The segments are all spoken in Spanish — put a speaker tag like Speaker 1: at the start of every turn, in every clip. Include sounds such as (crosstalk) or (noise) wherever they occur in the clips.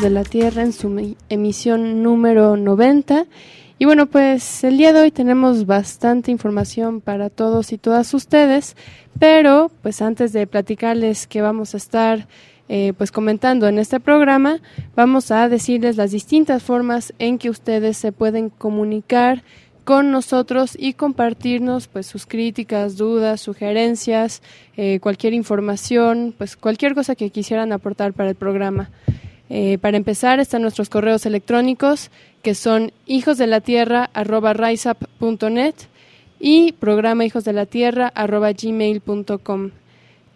Speaker 1: De
Speaker 2: la Tierra en su mi- emisión número 90. Y bueno, pues el día de hoy tenemos bastante información para todos y todas ustedes, pero pues antes de platicarles que vamos a estar eh, pues comentando en este programa, vamos a decirles las distintas formas en que ustedes se pueden comunicar con nosotros y compartirnos pues sus críticas, dudas, sugerencias, eh, cualquier información, pues cualquier cosa que quisieran aportar para el programa. Eh, para empezar están nuestros correos electrónicos que son hijosdelatierra@riseup.net y programa hijosdelatierra@gmail.com.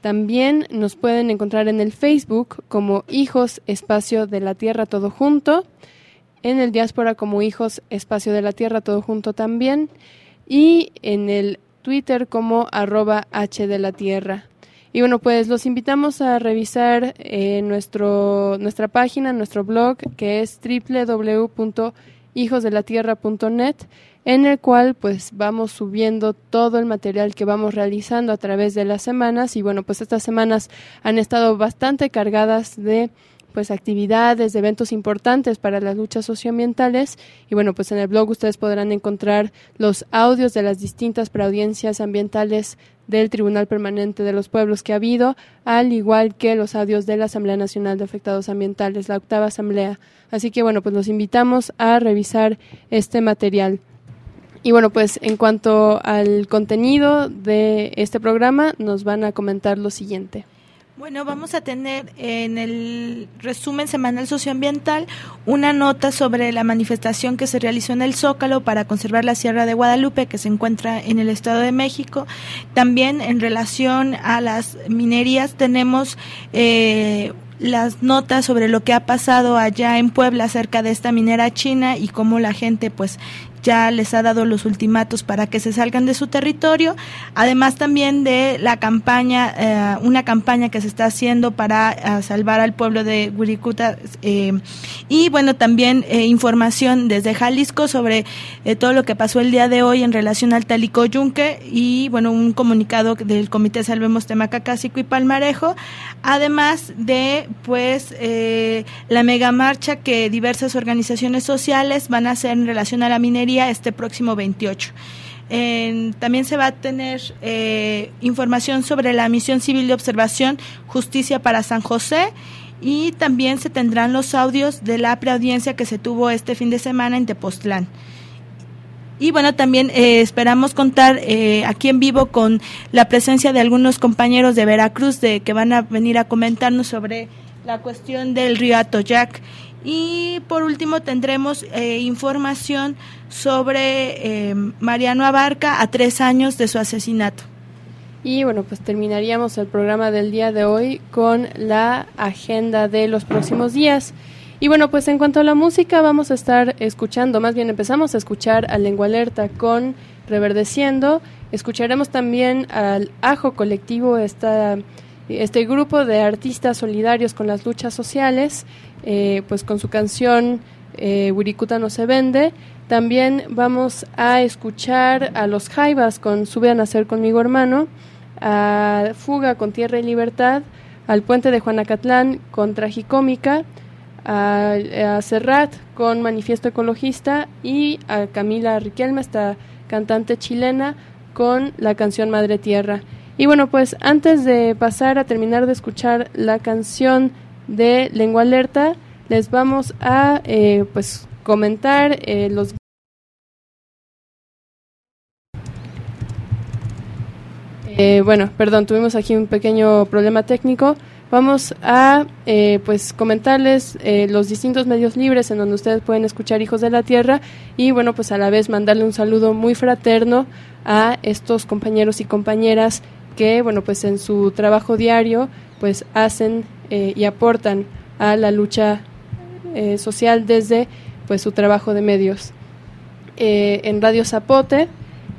Speaker 2: También nos pueden encontrar en el Facebook como Hijos Espacio de la Tierra Todo Junto, en el Diáspora como Hijos Espacio de la Tierra Todo Junto también, y en el Twitter como arroba H de la Tierra. Y bueno, pues los invitamos a revisar eh, nuestro, nuestra página, nuestro blog, que es www.hijosdelatierra.net, en el cual pues vamos subiendo todo el material que vamos realizando a través de las semanas. Y bueno, pues estas semanas han estado bastante cargadas de pues actividades, de eventos importantes para las luchas socioambientales y bueno, pues en el blog ustedes podrán encontrar los audios de las distintas preaudiencias ambientales del Tribunal Permanente de los Pueblos que ha habido, al igual que los audios de la Asamblea Nacional de Afectados Ambientales, la octava asamblea. Así que bueno, pues los invitamos a revisar este material. Y bueno, pues en cuanto al contenido de este programa, nos van a comentar lo siguiente.
Speaker 3: Bueno, vamos a tener en el resumen semanal socioambiental una nota sobre la manifestación que se realizó en el Zócalo para conservar la Sierra de Guadalupe, que se encuentra en el Estado de México. También en relación a las minerías tenemos eh, las notas sobre lo que ha pasado allá en Puebla acerca de esta minera china y cómo la gente pues ya les ha dado los ultimatos para que se salgan de su territorio, además también de la campaña, eh, una campaña que se está haciendo para eh, salvar al pueblo de Wirikuta eh, y bueno, también eh, información desde Jalisco sobre todo lo que pasó el día de hoy en relación al Talico Yunque y bueno, un comunicado del Comité Salvemos Temacacásico y Palmarejo, además de pues la mega marcha que diversas organizaciones sociales van a hacer en relación a la minería este próximo 28. En- también se va a tener eh, información sobre la misión civil de observación Justicia para San José y también se tendrán los audios de la preaudiencia que se tuvo este fin de semana en Tepoztlán. Y bueno, también eh, esperamos contar eh, aquí en vivo con la presencia de algunos compañeros de Veracruz de que van a venir a comentarnos sobre la cuestión del río Atoyac. Y por último tendremos eh, información sobre eh, Mariano Abarca a tres años de su asesinato.
Speaker 2: Y bueno, pues terminaríamos el programa del día de hoy con la agenda de los próximos días. Y bueno, pues en cuanto a la música, vamos a estar escuchando, más bien empezamos a escuchar a Lengua Alerta con Reverdeciendo. Escucharemos también al Ajo Colectivo, esta, este grupo de artistas solidarios con las luchas sociales, eh, pues con su canción eh, Wirikuta no se vende. También vamos a escuchar a los Jaivas con Sube a nacer conmigo hermano, a Fuga con Tierra y Libertad, al Puente de Juanacatlán con Tragicómica, a, a Serrat con Manifiesto Ecologista y a Camila Riquelme, esta cantante chilena, con la canción Madre Tierra. Y bueno, pues antes de pasar a terminar de escuchar la canción de Lengua Alerta, les vamos a eh, pues comentar eh, los eh, bueno, perdón, tuvimos aquí un pequeño problema técnico. Vamos a eh, pues comentarles eh, los distintos medios libres en donde ustedes pueden escuchar Hijos de la Tierra y bueno pues a la vez mandarle un saludo muy fraterno a estos compañeros y compañeras que bueno pues en su trabajo diario pues hacen eh, y aportan a la lucha social desde pues su trabajo de medios. En Radio Zapote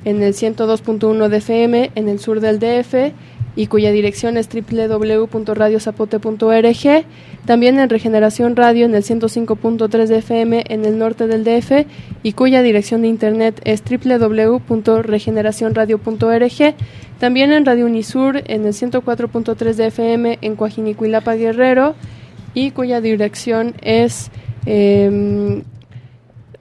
Speaker 2: en el 102.1 de FM en el sur del DF y cuya dirección es www.radiozapote.org, también en Regeneración Radio en el 105.3 de FM en el norte del DF y cuya dirección de internet es www.regeneracionradio.org, también en Radio Unisur en el 104.3 de FM en Coajinicuilapa Guerrero y cuya dirección es eh,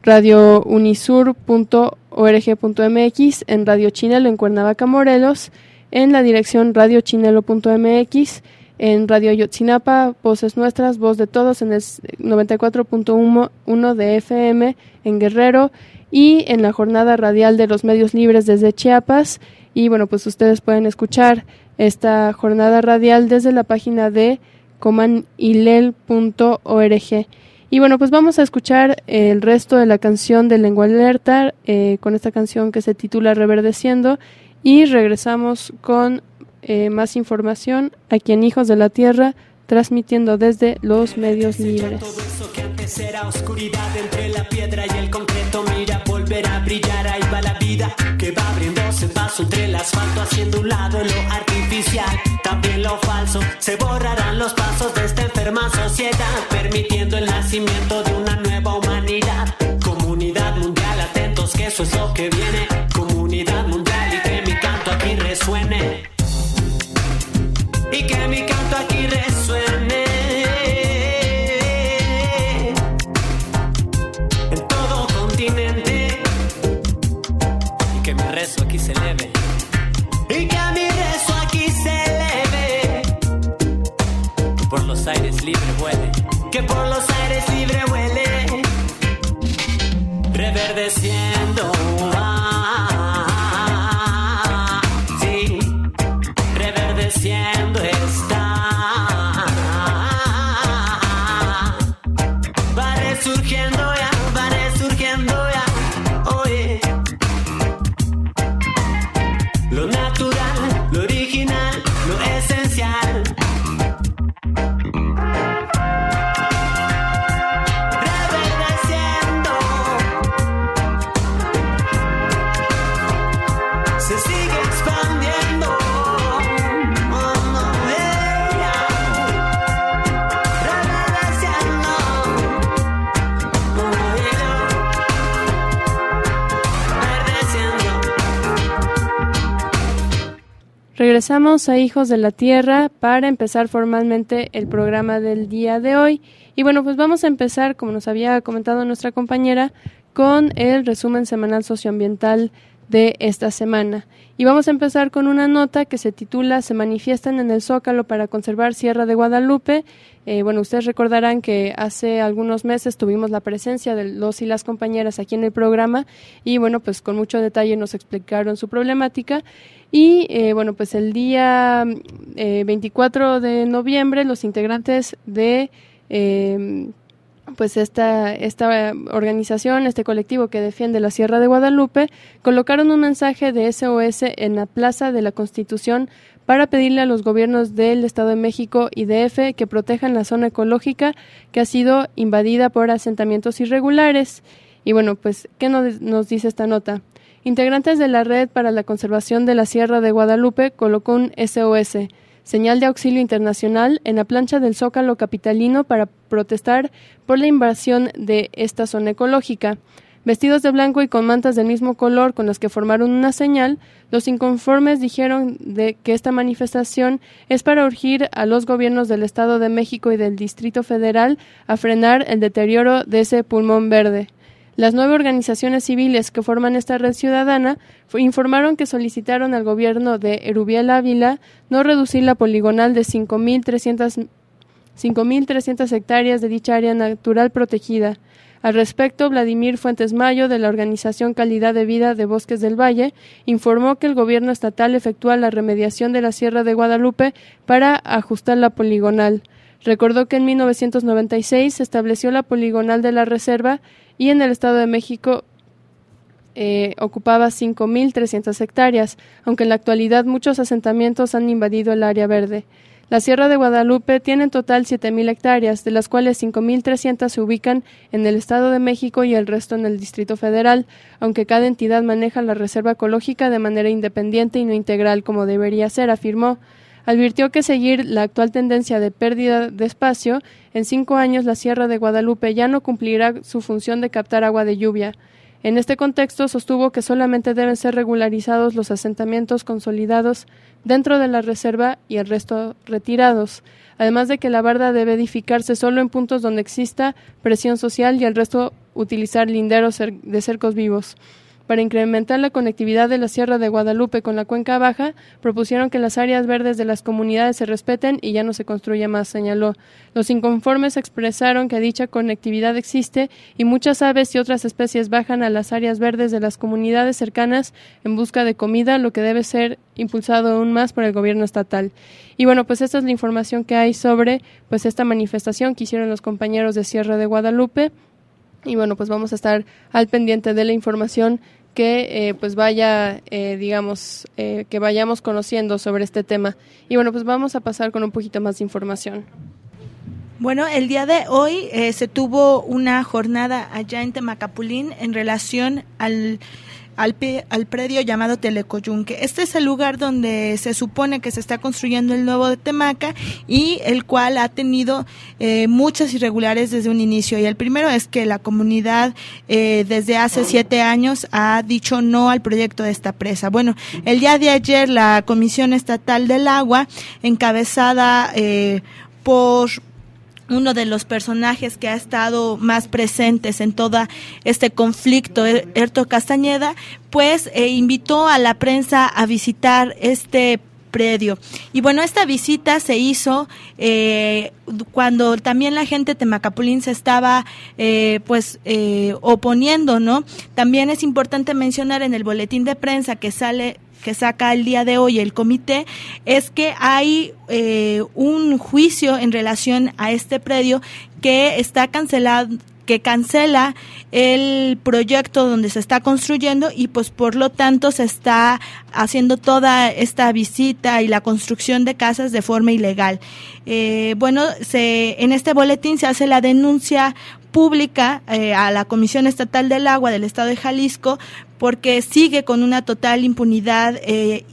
Speaker 2: radiounisur.org.mx en Radio Chinelo en Cuernavaca, Morelos, en la dirección radiochinelo.mx, en Radio Yotzinapa, Voces Nuestras, Voz de Todos, en el 94.1 de FM en Guerrero y en la jornada radial de los medios libres desde Chiapas. Y bueno, pues ustedes pueden escuchar esta jornada radial desde la página de comanilel.org. Y bueno, pues vamos a escuchar el resto de la canción de Lengua Alerta eh, con esta canción que se titula Reverdeciendo y regresamos con eh, más información aquí en Hijos de la Tierra, transmitiendo desde los medios libres.
Speaker 1: Todo eso que antes era oscuridad entre la piedra y el concreto, mira, volver a brillar, ahí va la vida que va abriéndose paso entre el asfalto, haciendo un lado lo artificial, también lo falso, se borrarán los pasos de esta enferma sociedad, permitiendo el nacimiento de una nueva humanidad, comunidad mundial, atentos que eso es lo que viene, Y que mi canto aquí resuene en todo continente. Y que mi rezo aquí se eleve. Y que mi rezo aquí se eleve. Que por los aires libre vuele. Que por los aires libre vuele. Reverdeciendo.
Speaker 2: Regresamos a Hijos de la Tierra para empezar formalmente el programa del día de hoy. Y bueno, pues vamos a empezar, como nos había comentado nuestra compañera, con el resumen semanal socioambiental de esta semana. Y vamos a empezar con una nota que se titula Se manifiestan en el Zócalo para conservar Sierra de Guadalupe. Eh, bueno, ustedes recordarán que hace algunos meses tuvimos la presencia de los y las compañeras aquí en el programa y bueno, pues con mucho detalle nos explicaron su problemática. Y eh, bueno, pues el día eh, 24 de noviembre los integrantes de eh, pues esta, esta organización, este colectivo que defiende la Sierra de Guadalupe, colocaron un mensaje de SOS en la Plaza de la Constitución para pedirle a los gobiernos del Estado de México y DF que protejan la zona ecológica que ha sido invadida por asentamientos irregulares. Y bueno, pues, ¿qué nos, nos dice esta nota? Integrantes de la Red para la Conservación de la Sierra de Guadalupe colocó un SOS, señal de auxilio internacional, en la plancha del Zócalo capitalino para protestar por la invasión de esta zona ecológica. Vestidos de blanco y con mantas del mismo color con las que formaron una señal, los inconformes dijeron de que esta manifestación es para urgir a los gobiernos del Estado de México y del Distrito Federal a frenar el deterioro de ese pulmón verde. Las nueve organizaciones civiles que forman esta red ciudadana informaron que solicitaron al gobierno de Erubiel Ávila no reducir la poligonal de 5.300 hectáreas de dicha área natural protegida, al respecto, Vladimir Fuentes Mayo, de la Organización Calidad de Vida de Bosques del Valle, informó que el gobierno estatal efectúa la remediación de la Sierra de Guadalupe para ajustar la poligonal. Recordó que en 1996 se estableció la poligonal de la reserva y en el Estado de México eh, ocupaba 5.300 hectáreas, aunque en la actualidad muchos asentamientos han invadido el área verde. La Sierra de Guadalupe tiene en total 7.000 hectáreas, de las cuales 5.300 se ubican en el Estado de México y el resto en el Distrito Federal, aunque cada entidad maneja la reserva ecológica de manera independiente y no integral como debería ser, afirmó. Advirtió que seguir la actual tendencia de pérdida de espacio, en cinco años la Sierra de Guadalupe ya no cumplirá su función de captar agua de lluvia. En este contexto, sostuvo que solamente deben ser regularizados los asentamientos consolidados dentro de la reserva y el resto retirados, además de que la barda debe edificarse solo en puntos donde exista presión social y el resto utilizar linderos de cercos vivos. Para incrementar la conectividad de la Sierra de Guadalupe con la Cuenca Baja, propusieron que las áreas verdes de las comunidades se respeten y ya no se construya más, señaló. Los inconformes expresaron que dicha conectividad existe y muchas aves y otras especies bajan a las áreas verdes de las comunidades cercanas en busca de comida, lo que debe ser impulsado aún más por el gobierno estatal. Y bueno, pues esta es la información que hay sobre pues esta manifestación que hicieron los compañeros de Sierra de Guadalupe y bueno, pues vamos a estar al pendiente de la información que eh, pues vaya, eh, digamos, eh, que vayamos conociendo sobre este tema. Y bueno, pues vamos a pasar con un poquito más de información.
Speaker 3: Bueno, el día de hoy se tuvo una jornada allá en Temacapulín en relación al al, al, predio llamado Telecoyunque. Este es el lugar donde se supone que se está construyendo el nuevo de Temaca y el cual ha tenido eh, muchas irregulares desde un inicio. Y el primero es que la comunidad eh, desde hace siete años ha dicho no al proyecto de esta presa. Bueno, el día de ayer la Comisión Estatal del Agua, encabezada eh, por uno de los personajes que ha estado más presentes en todo este conflicto, er-, Erto Castañeda, pues eh, invitó a la prensa a visitar este predio. Y bueno, esta visita se hizo eh, cuando también la gente Temacapulín se estaba eh, pues oponiendo, ¿no? También es importante mencionar en el boletín de prensa que sale que saca el día de hoy el comité es que hay eh, un juicio en relación a este predio que está cancelado que cancela el proyecto donde se está construyendo y pues por lo tanto se está haciendo toda esta visita y la construcción de casas de forma ilegal. Eh, bueno, se, en este boletín se hace la denuncia pública eh, a la Comisión Estatal del Agua del Estado de Jalisco porque sigue con una total impunidad eh,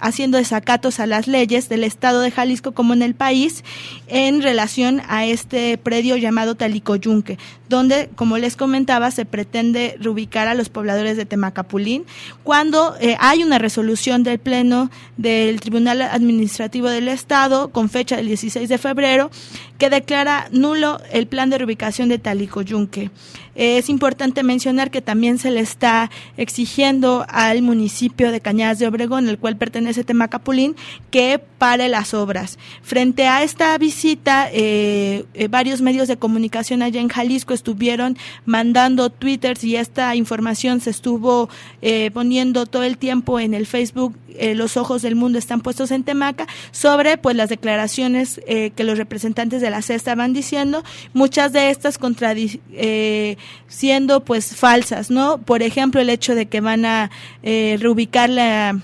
Speaker 3: haciendo desacatos a las leyes del Estado de Jalisco como en el país en relación a este predio llamado Talicoyunque, donde, como les comentaba, se pretende reubicar a los pobladores de Temacapulín, cuando eh, hay una resolución del Pleno del Tribunal Administrativo del Estado con fecha del 16 de febrero que declara nulo el plan de reubicación de Talicoyunque. Es importante mencionar que también se le está exigiendo al municipio de Cañadas de Obregón, el cual pertenece a Temacapulín, que pare las obras. Frente a esta visita, eh, eh, varios medios de comunicación allá en Jalisco estuvieron mandando twitters y esta información se estuvo eh, poniendo todo el tiempo en el Facebook los ojos del mundo están puestos en Temaca sobre pues las declaraciones que los representantes de la CES estaban diciendo muchas de estas siendo pues falsas no por ejemplo el hecho de que van a reubicar la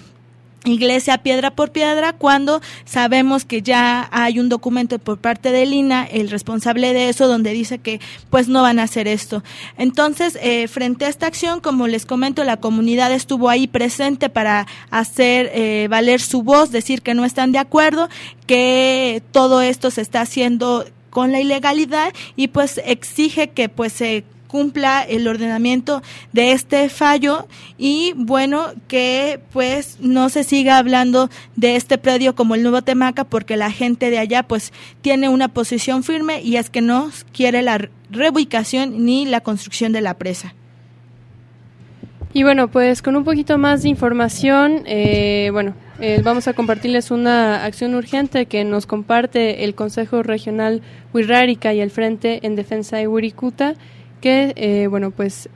Speaker 3: iglesia piedra por piedra cuando sabemos que ya hay un documento por parte del INA, el responsable de eso, donde dice que pues no van a hacer esto. Entonces, eh, frente a esta acción, como les comento, la comunidad estuvo ahí presente para hacer eh, valer su voz, decir que no están de acuerdo, que todo esto se está haciendo con la ilegalidad y pues exige que pues se cumpla el ordenamiento de este fallo y bueno que pues no se siga hablando de este predio como el nuevo Temaca porque la gente de allá pues tiene una posición firme y es que no quiere la reubicación ni la construcción de la presa.
Speaker 2: Y bueno, pues con un poquito más de información, eh, bueno, eh, vamos a compartirles una acción urgente que nos comparte el Consejo Regional Huirrárica y el Frente en Defensa de Huiricuta, que, eh, bueno, pues,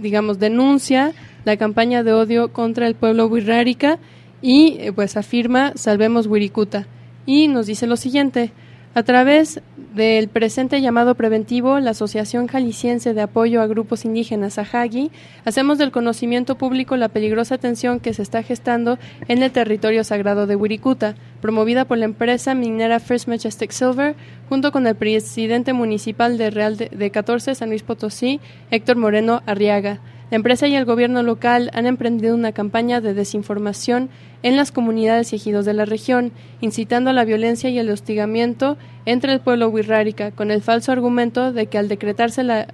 Speaker 2: digamos, denuncia la campaña de odio contra el pueblo Huirrárica y, pues, afirma Salvemos Huiricuta. Y nos dice lo siguiente, a través del presente llamado preventivo, la Asociación Jalisciense de Apoyo a Grupos Indígenas, AJAGI, hacemos del conocimiento público la peligrosa tensión que se está gestando en el territorio sagrado de Wirikuta, promovida por la empresa minera First Majestic Silver, junto con el presidente municipal de Real de, de 14 San Luis Potosí, Héctor Moreno Arriaga. La empresa y el gobierno local han emprendido una campaña de desinformación en las comunidades y ejidos de la región, incitando a la violencia y el hostigamiento entre el pueblo wixárika, con el falso argumento de que al decretarse la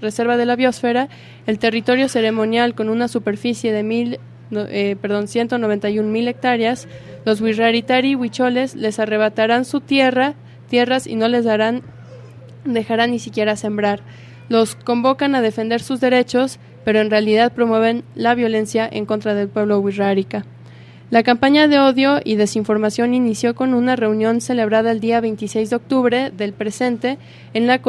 Speaker 2: reserva de la biosfera, el territorio ceremonial con una superficie de mil, eh, perdón, 191 mil hectáreas, los wixáritari huicholes les arrebatarán su tierra, tierras y no les darán, dejarán ni siquiera sembrar. Los convocan a defender sus derechos pero en realidad promueven la violencia en contra del pueblo wixárika. La campaña de odio y desinformación inició con una reunión celebrada el día 26 de octubre del presente en la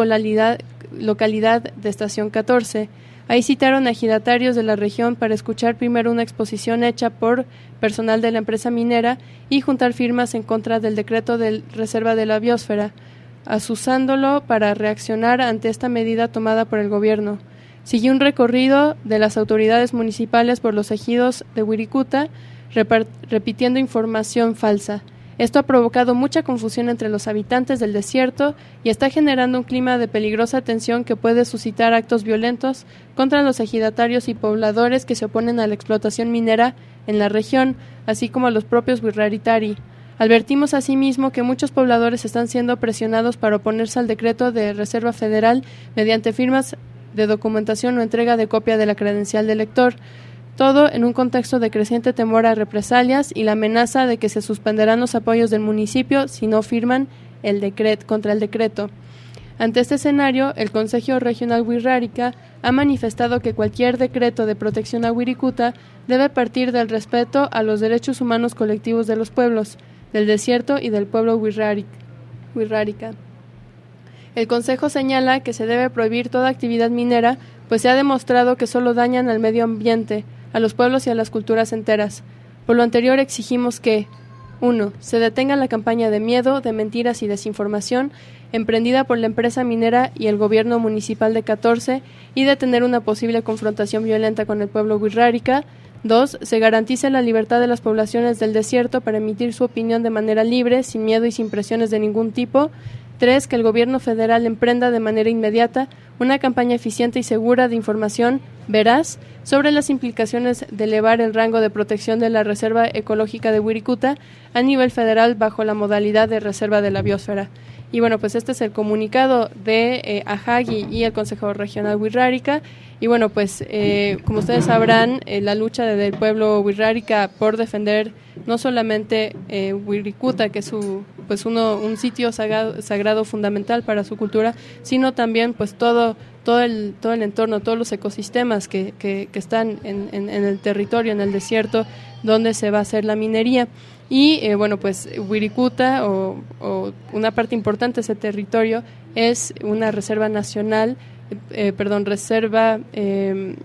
Speaker 2: localidad de Estación 14. Ahí citaron a ejidatarios de la región para escuchar primero una exposición hecha por personal de la empresa minera y juntar firmas en contra del decreto de reserva de la biosfera, asusándolo para reaccionar ante esta medida tomada por el gobierno. Siguió un recorrido de las autoridades municipales por los ejidos de Wirikuta, repitiendo información falsa. Esto ha provocado mucha confusión entre los habitantes del desierto y está generando un clima de peligrosa tensión que puede suscitar actos violentos contra los ejidatarios y pobladores que se oponen a la explotación minera en la región, así como a los propios Wirraritari. Advertimos asimismo que muchos pobladores están siendo presionados para oponerse al decreto de Reserva Federal mediante firmas de documentación o entrega de copia de la credencial del lector, todo en un contexto de creciente temor a represalias y la amenaza de que se suspenderán los apoyos del municipio si no firman el decreto contra el decreto. Ante este escenario, el Consejo Regional Wirrárica ha manifestado que cualquier decreto de protección a Wirikuta debe partir del respeto a los derechos humanos colectivos de los pueblos, del desierto y del pueblo Wirrárica. El Consejo señala que se debe prohibir toda actividad minera, pues se ha demostrado que solo dañan al medio ambiente, a los pueblos y a las culturas enteras. Por lo anterior exigimos que 1. Se detenga la campaña de miedo, de mentiras y desinformación emprendida por la empresa minera y el gobierno municipal de 14 y detener una posible confrontación violenta con el pueblo wixárika. 2. Se garantice la libertad de las poblaciones del desierto para emitir su opinión de manera libre, sin miedo y sin presiones de ningún tipo. Tres, que el gobierno federal emprenda de manera inmediata una campaña eficiente y segura de información veraz sobre las implicaciones de elevar el rango de protección de la Reserva Ecológica de Wirikuta a nivel federal bajo la modalidad de reserva de la biosfera. Y bueno, pues este es el comunicado de eh, AJAGI y el Consejo Regional Wirrárica. Y bueno, pues eh, como ustedes sabrán, eh, la lucha del pueblo Wirrárica por defender no solamente eh, Wirikuta, que es su, pues uno, un sitio sagrado, sagrado, fundamental para su cultura, sino también pues todo, todo, el, todo el entorno, todos los ecosistemas que, que, están en, en, el territorio, en el desierto, donde se va a hacer la minería. Y eh, bueno, pues Wirikuta, o, una parte importante de ese territorio, es una reserva nacional, eh, perdón, reserva. Eh,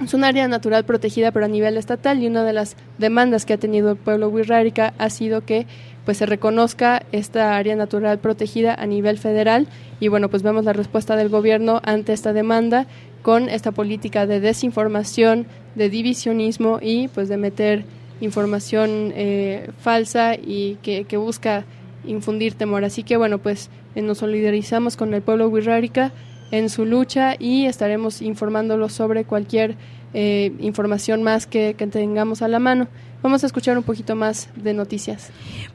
Speaker 2: es un área natural protegida pero a nivel estatal y una de las demandas que ha tenido el pueblo wixárika ha sido que pues se reconozca esta área natural protegida a nivel federal y bueno pues vemos la respuesta del gobierno ante esta demanda con esta política de desinformación, de divisionismo y pues de meter información eh, falsa y que, busca infundir temor. Así que bueno, pues eh, nos solidarizamos con el pueblo wixárika en su lucha y estaremos informándolo sobre cualquier eh, información más que, tengamos a la mano. Vamos a escuchar un poquito más de noticias.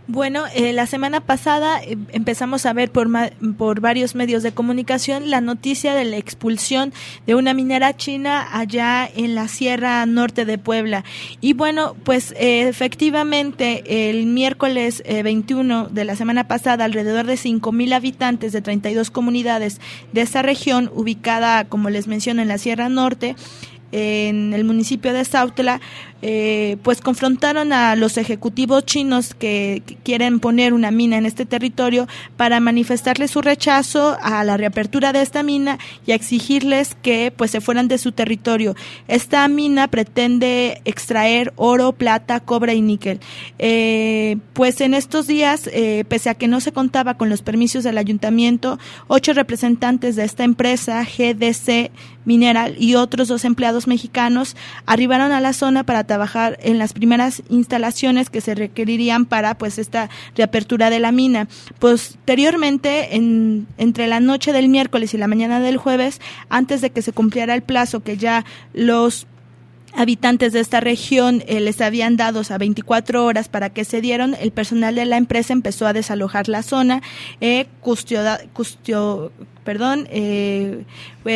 Speaker 3: Bueno, eh, la semana pasada eh, empezamos a ver por, por varios medios de comunicación la noticia de la expulsión de una minera china allá en la Sierra Norte de Puebla. Y bueno, pues eh, efectivamente el miércoles 21 de la semana pasada, alrededor de 5.000 habitantes de 32 comunidades de esta región, ubicada, como les menciono, en la Sierra Norte, en el municipio de Sautla, eh, pues confrontaron a los ejecutivos chinos que, quieren poner una mina en este territorio para manifestarles su rechazo a la reapertura de esta mina y a exigirles que pues se fueran de su territorio. Esta mina pretende extraer oro, plata, cobre y níquel. Eh, pues en estos días, eh, pese a que no se contaba con los permisos del ayuntamiento, ocho representantes de esta empresa, GDC Mineral, y otros dos empleados mexicanos arribaron a la zona para trabajar en las primeras instalaciones que se requerirían para pues esta reapertura de la mina. Posteriormente, en, entre la noche del miércoles y la mañana del jueves, antes de que se cumpliera el plazo que ya los habitantes de esta región eh, les habían dado a 24 horas para que se dieron, el personal de la empresa empezó a desalojar la zona, eh, perdón, eh,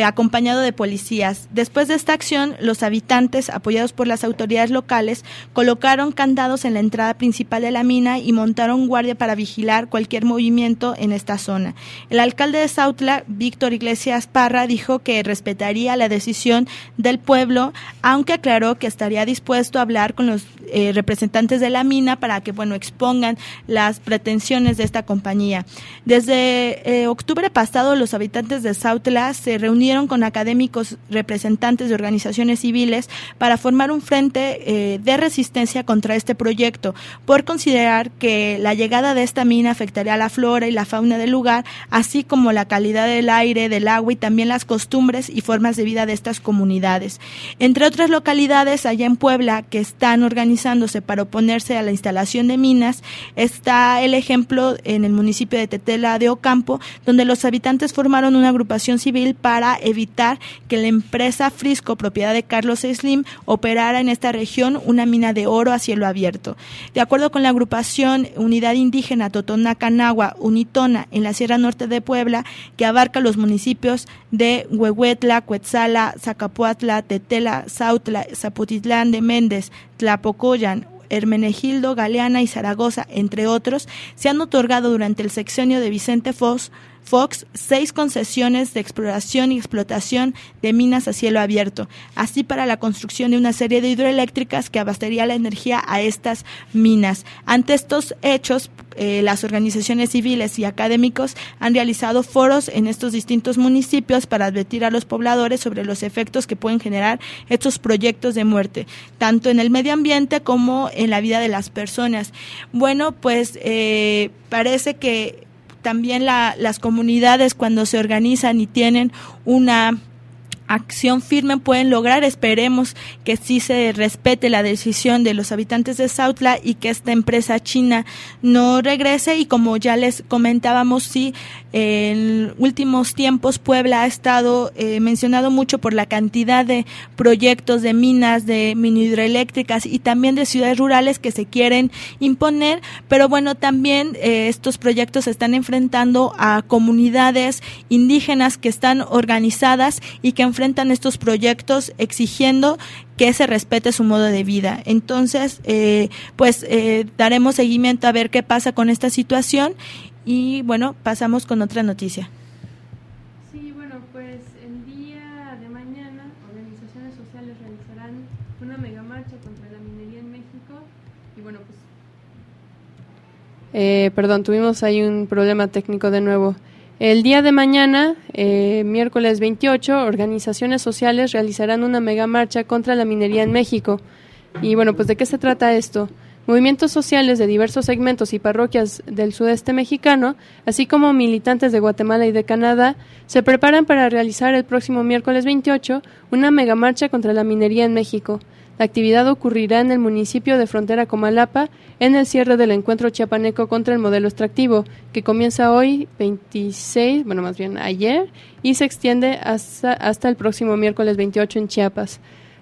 Speaker 3: acompañado de policías. Después de esta acción, los habitantes, apoyados por las autoridades locales, colocaron candados en la entrada principal de la mina y montaron guardia para vigilar cualquier movimiento en esta zona. El alcalde de Sautla, Víctor Iglesias Parra, dijo que respetaría la decisión del pueblo, aunque aclaró que estaría dispuesto a hablar con los eh, representantes de la mina para que, bueno, expongan las pretensiones de esta compañía. Desde eh, octubre pasado, los habitantes de Sautla se reunieron con académicos representantes de organizaciones civiles para formar un frente eh, de resistencia contra este proyecto, por considerar que la llegada de esta mina afectaría a la flora y la fauna del lugar, así como la calidad del aire, del agua y también las costumbres y formas de vida de estas comunidades. Entre otras localidades allá en Puebla que están organizándose para oponerse a la instalación de minas, está el ejemplo en el municipio de Tetela de Ocampo, donde los habitantes formaron una agrupación civil para evitar que la empresa Frisco, propiedad de Carlos Slim, operara en esta región una mina de oro a cielo abierto. De acuerdo con la agrupación Unidad Indígena Totonacanagua Unitona en la Sierra Norte de Puebla, que abarca los municipios de Huehuetla, Cuetzala, Zacapuatla, Tetela, Sautla, Zaputitlán de Méndez, Tlapocoyan, Hermenegildo, Galeana y Zaragoza, entre otros, se han otorgado durante el sexenio de Vicente Fox Fox seis concesiones de exploración y explotación de minas a cielo abierto, así para la construcción de una serie de hidroeléctricas que abastería la energía a estas minas. Ante estos hechos, eh, las organizaciones civiles y académicos han realizado foros en estos distintos municipios para advertir a los pobladores sobre los efectos que pueden generar estos proyectos de muerte, tanto en el medio ambiente como en la vida de las personas. Bueno, pues eh, parece que también la, las comunidades cuando se organizan y tienen una acción firme pueden lograr. Esperemos que sí se respete la decisión de los habitantes de Sautla y que esta empresa china no regrese. Y como ya les comentábamos, sí, en últimos tiempos Puebla ha estado eh, mencionado mucho por la cantidad de proyectos de minas, de mini hidroeléctricas y también de ciudades rurales que se quieren imponer. Pero bueno, también eh, estos proyectos se están enfrentando a comunidades indígenas que están organizadas y que enfrentan estos proyectos exigiendo que se respete su modo de vida. Entonces, eh, pues eh, daremos seguimiento a ver qué pasa con esta situación y bueno, pasamos con otra noticia.
Speaker 2: Sí, bueno, pues el día de mañana organizaciones sociales realizarán una mega marcha contra la minería en México y bueno, pues... Eh, perdón, tuvimos ahí un problema técnico de nuevo. El día de mañana, eh, miércoles 28, organizaciones sociales realizarán una mega marcha contra la minería en México. Y bueno, pues ¿de qué se trata esto? Movimientos sociales de diversos segmentos y parroquias del sudeste mexicano, así como militantes de Guatemala y de Canadá, se preparan para realizar el próximo miércoles 28 una mega marcha contra la minería en México. La actividad ocurrirá en el municipio de Frontera Comalapa, en el cierre del encuentro chiapaneco contra el modelo extractivo, que comienza hoy 26, bueno, más bien ayer, y se extiende hasta, hasta el próximo miércoles 28 en Chiapas.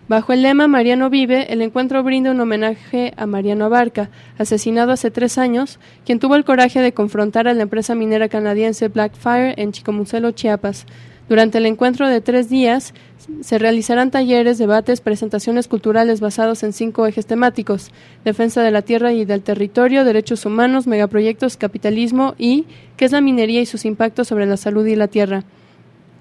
Speaker 2: Bajo el lema Mariano vive, el encuentro brinda un homenaje a Mariano Abarca, asesinado hace tres años, quien tuvo el coraje de confrontar a la empresa minera canadiense Blackfire en Chicomucelo, Chiapas. Durante el encuentro de tres días se realizarán talleres, debates, presentaciones culturales basados en cinco ejes temáticos: defensa de la tierra y del territorio, derechos humanos, megaproyectos, capitalismo y qué es la minería y sus impactos sobre la salud y la tierra.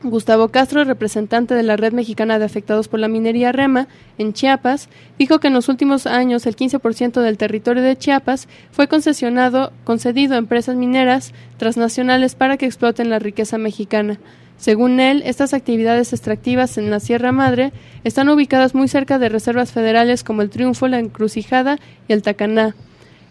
Speaker 2: Gustavo Castro, representante de la Red Mexicana de Afectados por la Minería REMA en Chiapas, dijo que en los últimos años el 15% del territorio de Chiapas fue concesionado, concedido a empresas mineras transnacionales para que exploten la riqueza mexicana. Según él, estas actividades extractivas en la Sierra Madre están ubicadas muy cerca de reservas federales como el Triunfo, la Encrucijada y el Tacaná.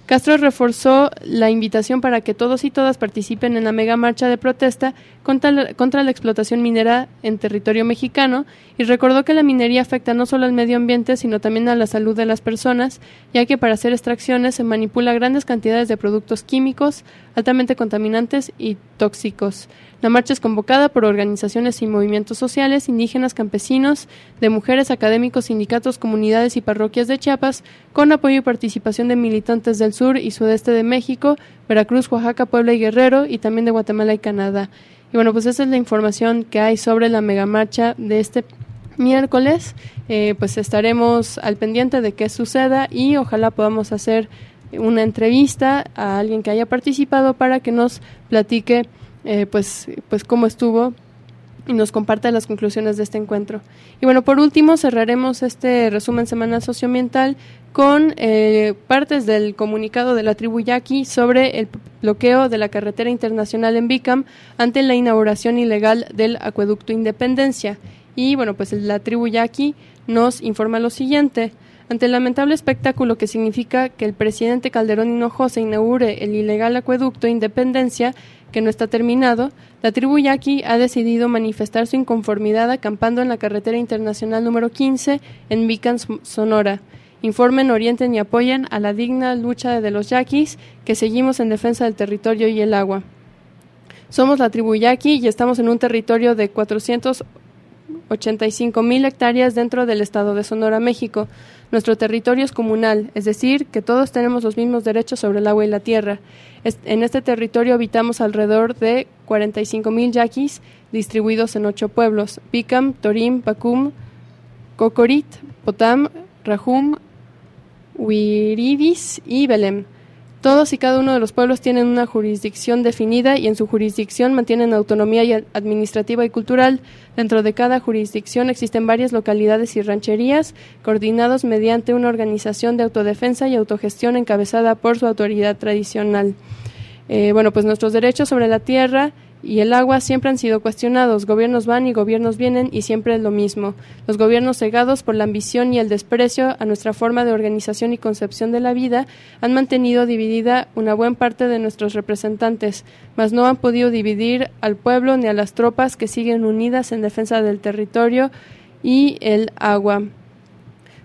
Speaker 2: Castro reforzó la invitación para que todos y todas participen en la mega marcha de protesta contra la, contra la, explotación minera en territorio mexicano y recordó que la minería afecta no solo al medio ambiente, sino también a la salud de las personas, ya que para hacer extracciones se manipula grandes cantidades de productos químicos altamente contaminantes y tóxicos. La marcha es convocada por organizaciones y movimientos sociales, indígenas, campesinos, de mujeres, académicos, sindicatos, comunidades y parroquias de Chiapas, con apoyo y participación de militantes del sur y sudeste de México, Veracruz, Oaxaca, Puebla y Guerrero, y también de Guatemala y Canadá. Y bueno, pues esa es la información que hay sobre la megamarcha de este miércoles. Eh, pues estaremos al pendiente de qué suceda y ojalá podamos hacer una entrevista a alguien que haya participado para que nos platique eh, pues, pues cómo estuvo y nos comparte las conclusiones de este encuentro. Y bueno, por último cerraremos este resumen semanal socioambiental con eh, partes del comunicado de la tribu Yaqui sobre el bloqueo de la carretera internacional en Bicam ante la inauguración ilegal del acueducto Independencia. Y bueno, pues la tribu Yaqui nos informa lo siguiente. Ante el lamentable espectáculo que significa que el presidente Calderón Hinojosa inaugure el ilegal acueducto Independencia, que no está terminado, la tribu yaqui ha decidido manifestar su inconformidad acampando en la carretera internacional número 15 en Mican, Sonora. Informen, orienten y apoyen a la digna lucha de los yaquis que seguimos en defensa del territorio y el agua. Somos la tribu yaqui y estamos en un territorio de 485 mil hectáreas dentro del estado de Sonora, México. Nuestro territorio es comunal, es decir, que todos tenemos los mismos derechos sobre el agua y la tierra. En este territorio habitamos alrededor de 45.000 yaquis distribuidos en ocho pueblos: Picam, Torim, Pacum, Cocorit, Potam, Rahum, Huiridis y Belém. Todos y cada uno de los pueblos tienen una jurisdicción definida y en su jurisdicción mantienen autonomía administrativa y cultural. Dentro de cada jurisdicción existen varias localidades y rancherías coordinados mediante una organización de autodefensa y autogestión encabezada por su autoridad tradicional. Eh, bueno, pues nuestros derechos sobre la tierra y el agua siempre han sido cuestionados. Gobiernos van y gobiernos vienen y siempre es lo mismo. Los gobiernos cegados por la ambición y el desprecio a nuestra forma de organización y concepción de la vida han mantenido dividida una buena parte de nuestros representantes, mas no han podido dividir al pueblo ni a las tropas que siguen unidas en defensa del territorio y el agua.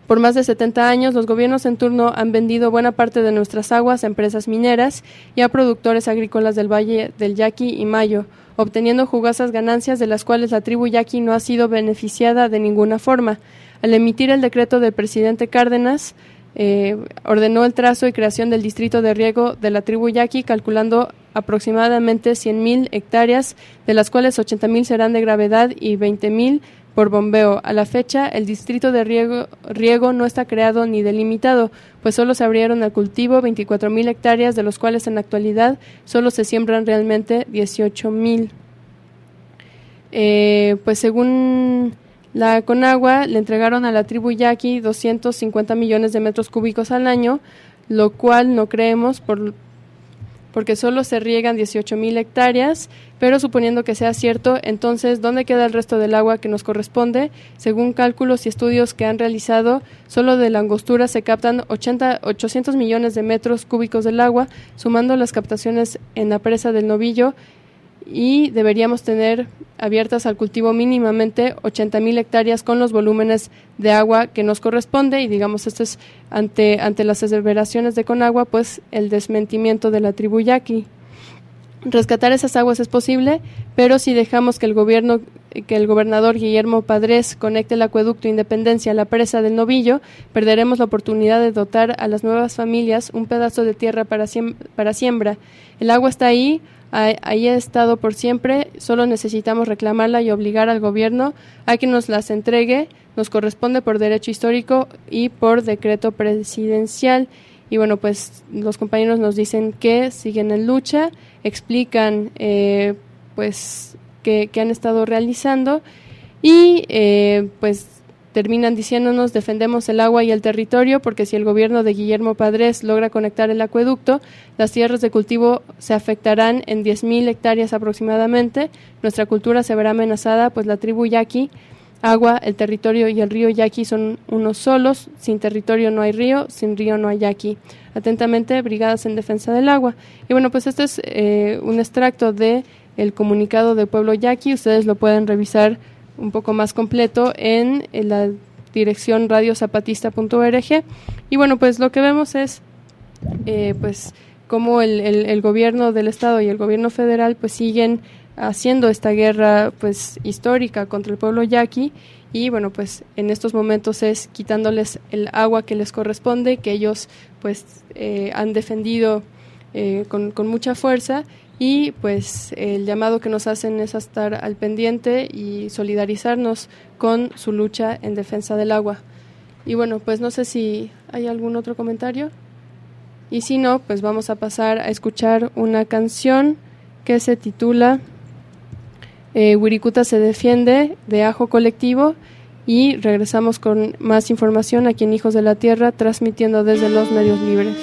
Speaker 2: Por más de 70 años, los gobiernos en turno han vendido buena parte de nuestras aguas a empresas mineras y a productores agrícolas del Valle del Yaqui y Mayo, obteniendo jugosas ganancias de las cuales la tribu Yaqui no ha sido beneficiada de ninguna forma. Al emitir el decreto del presidente Cárdenas, eh, ordenó el trazo y creación del distrito de riego de la tribu Yaqui, calculando aproximadamente 100.000 hectáreas, de las cuales 80.000 serán de gravedad y 20.000 por bombeo. A la fecha, el distrito de riego, no está creado ni delimitado, pues solo se abrieron al cultivo 24.000 hectáreas, de los cuales en la actualidad solo se siembran realmente 18.000. Eh, pues según la Conagua, le entregaron a la tribu Yaqui 250 millones de metros cúbicos al año, lo cual no creemos por porque solo se riegan 18.000 hectáreas, pero suponiendo que sea cierto, entonces, ¿dónde queda el resto del agua que nos corresponde? Según cálculos y estudios que han realizado, solo de la angostura se captan 80, 800 millones de metros cúbicos del agua, sumando las captaciones en la presa del Novillo y deberíamos tener abiertas al cultivo mínimamente 80.000 hectáreas con los volúmenes de agua que nos corresponde y digamos esto es ante, ante las aseveraciones de Conagua pues el desmentimiento de la tribu yaqui. Rescatar esas aguas es posible, pero si dejamos que el gobierno que el gobernador Guillermo Padres conecte el acueducto Independencia a la presa del Novillo, perderemos la oportunidad de dotar a las nuevas familias un pedazo de tierra para, para siembra. El agua está ahí, ahí ha estado por siempre, solo necesitamos reclamarla y obligar al gobierno a que nos las entregue, nos corresponde por derecho histórico y por decreto presidencial. Y bueno, pues los compañeros nos dicen que siguen en lucha, explican eh, pues que, han estado realizando y eh, pues terminan diciéndonos defendemos el agua y el territorio porque si el gobierno de Guillermo Padres logra conectar el acueducto, las tierras de cultivo se afectarán en 10.000 hectáreas aproximadamente, nuestra cultura se verá amenazada pues la tribu yaqui, agua, el territorio y el río yaqui son unos solos, sin territorio no hay río, sin río no hay yaqui. Atentamente, Brigadas en Defensa del Agua. Y bueno, pues este es eh, un extracto de el comunicado del pueblo yaqui, ustedes lo pueden revisar un poco más completo en, la dirección radiozapatista.org. Y bueno, pues lo que vemos es eh, pues cómo el, el, gobierno del estado y el gobierno federal pues siguen haciendo esta guerra pues histórica contra el pueblo yaqui. Y bueno pues en estos momentos es quitándoles el agua que les corresponde que ellos pues eh, han defendido eh, con, con, mucha fuerza y pues el llamado que nos hacen es estar al pendiente y solidarizarnos con su lucha en defensa del agua. Y bueno, pues no sé si hay algún otro comentario. Y si no, pues vamos a pasar a escuchar una canción que se titula eh, Wirikuta se defiende de Ajo Colectivo y regresamos con más información aquí en Hijos de la Tierra transmitiendo desde los medios libres.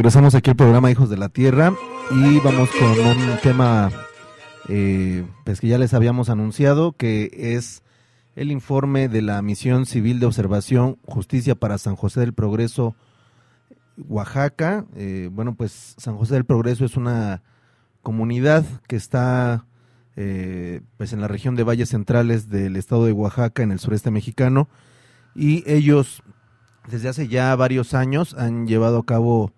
Speaker 4: Regresamos aquí al programa Hijos de la Tierra y vamos con un tema eh, pues que ya les habíamos anunciado, que es el informe de la Misión Civil de Observación Justicia para San José del Progreso, Oaxaca. Eh, bueno, pues San José del Progreso es una comunidad que está eh, pues en la región de Valles Centrales del estado de Oaxaca, en el sureste mexicano, y ellos desde hace ya varios años han llevado a cabo,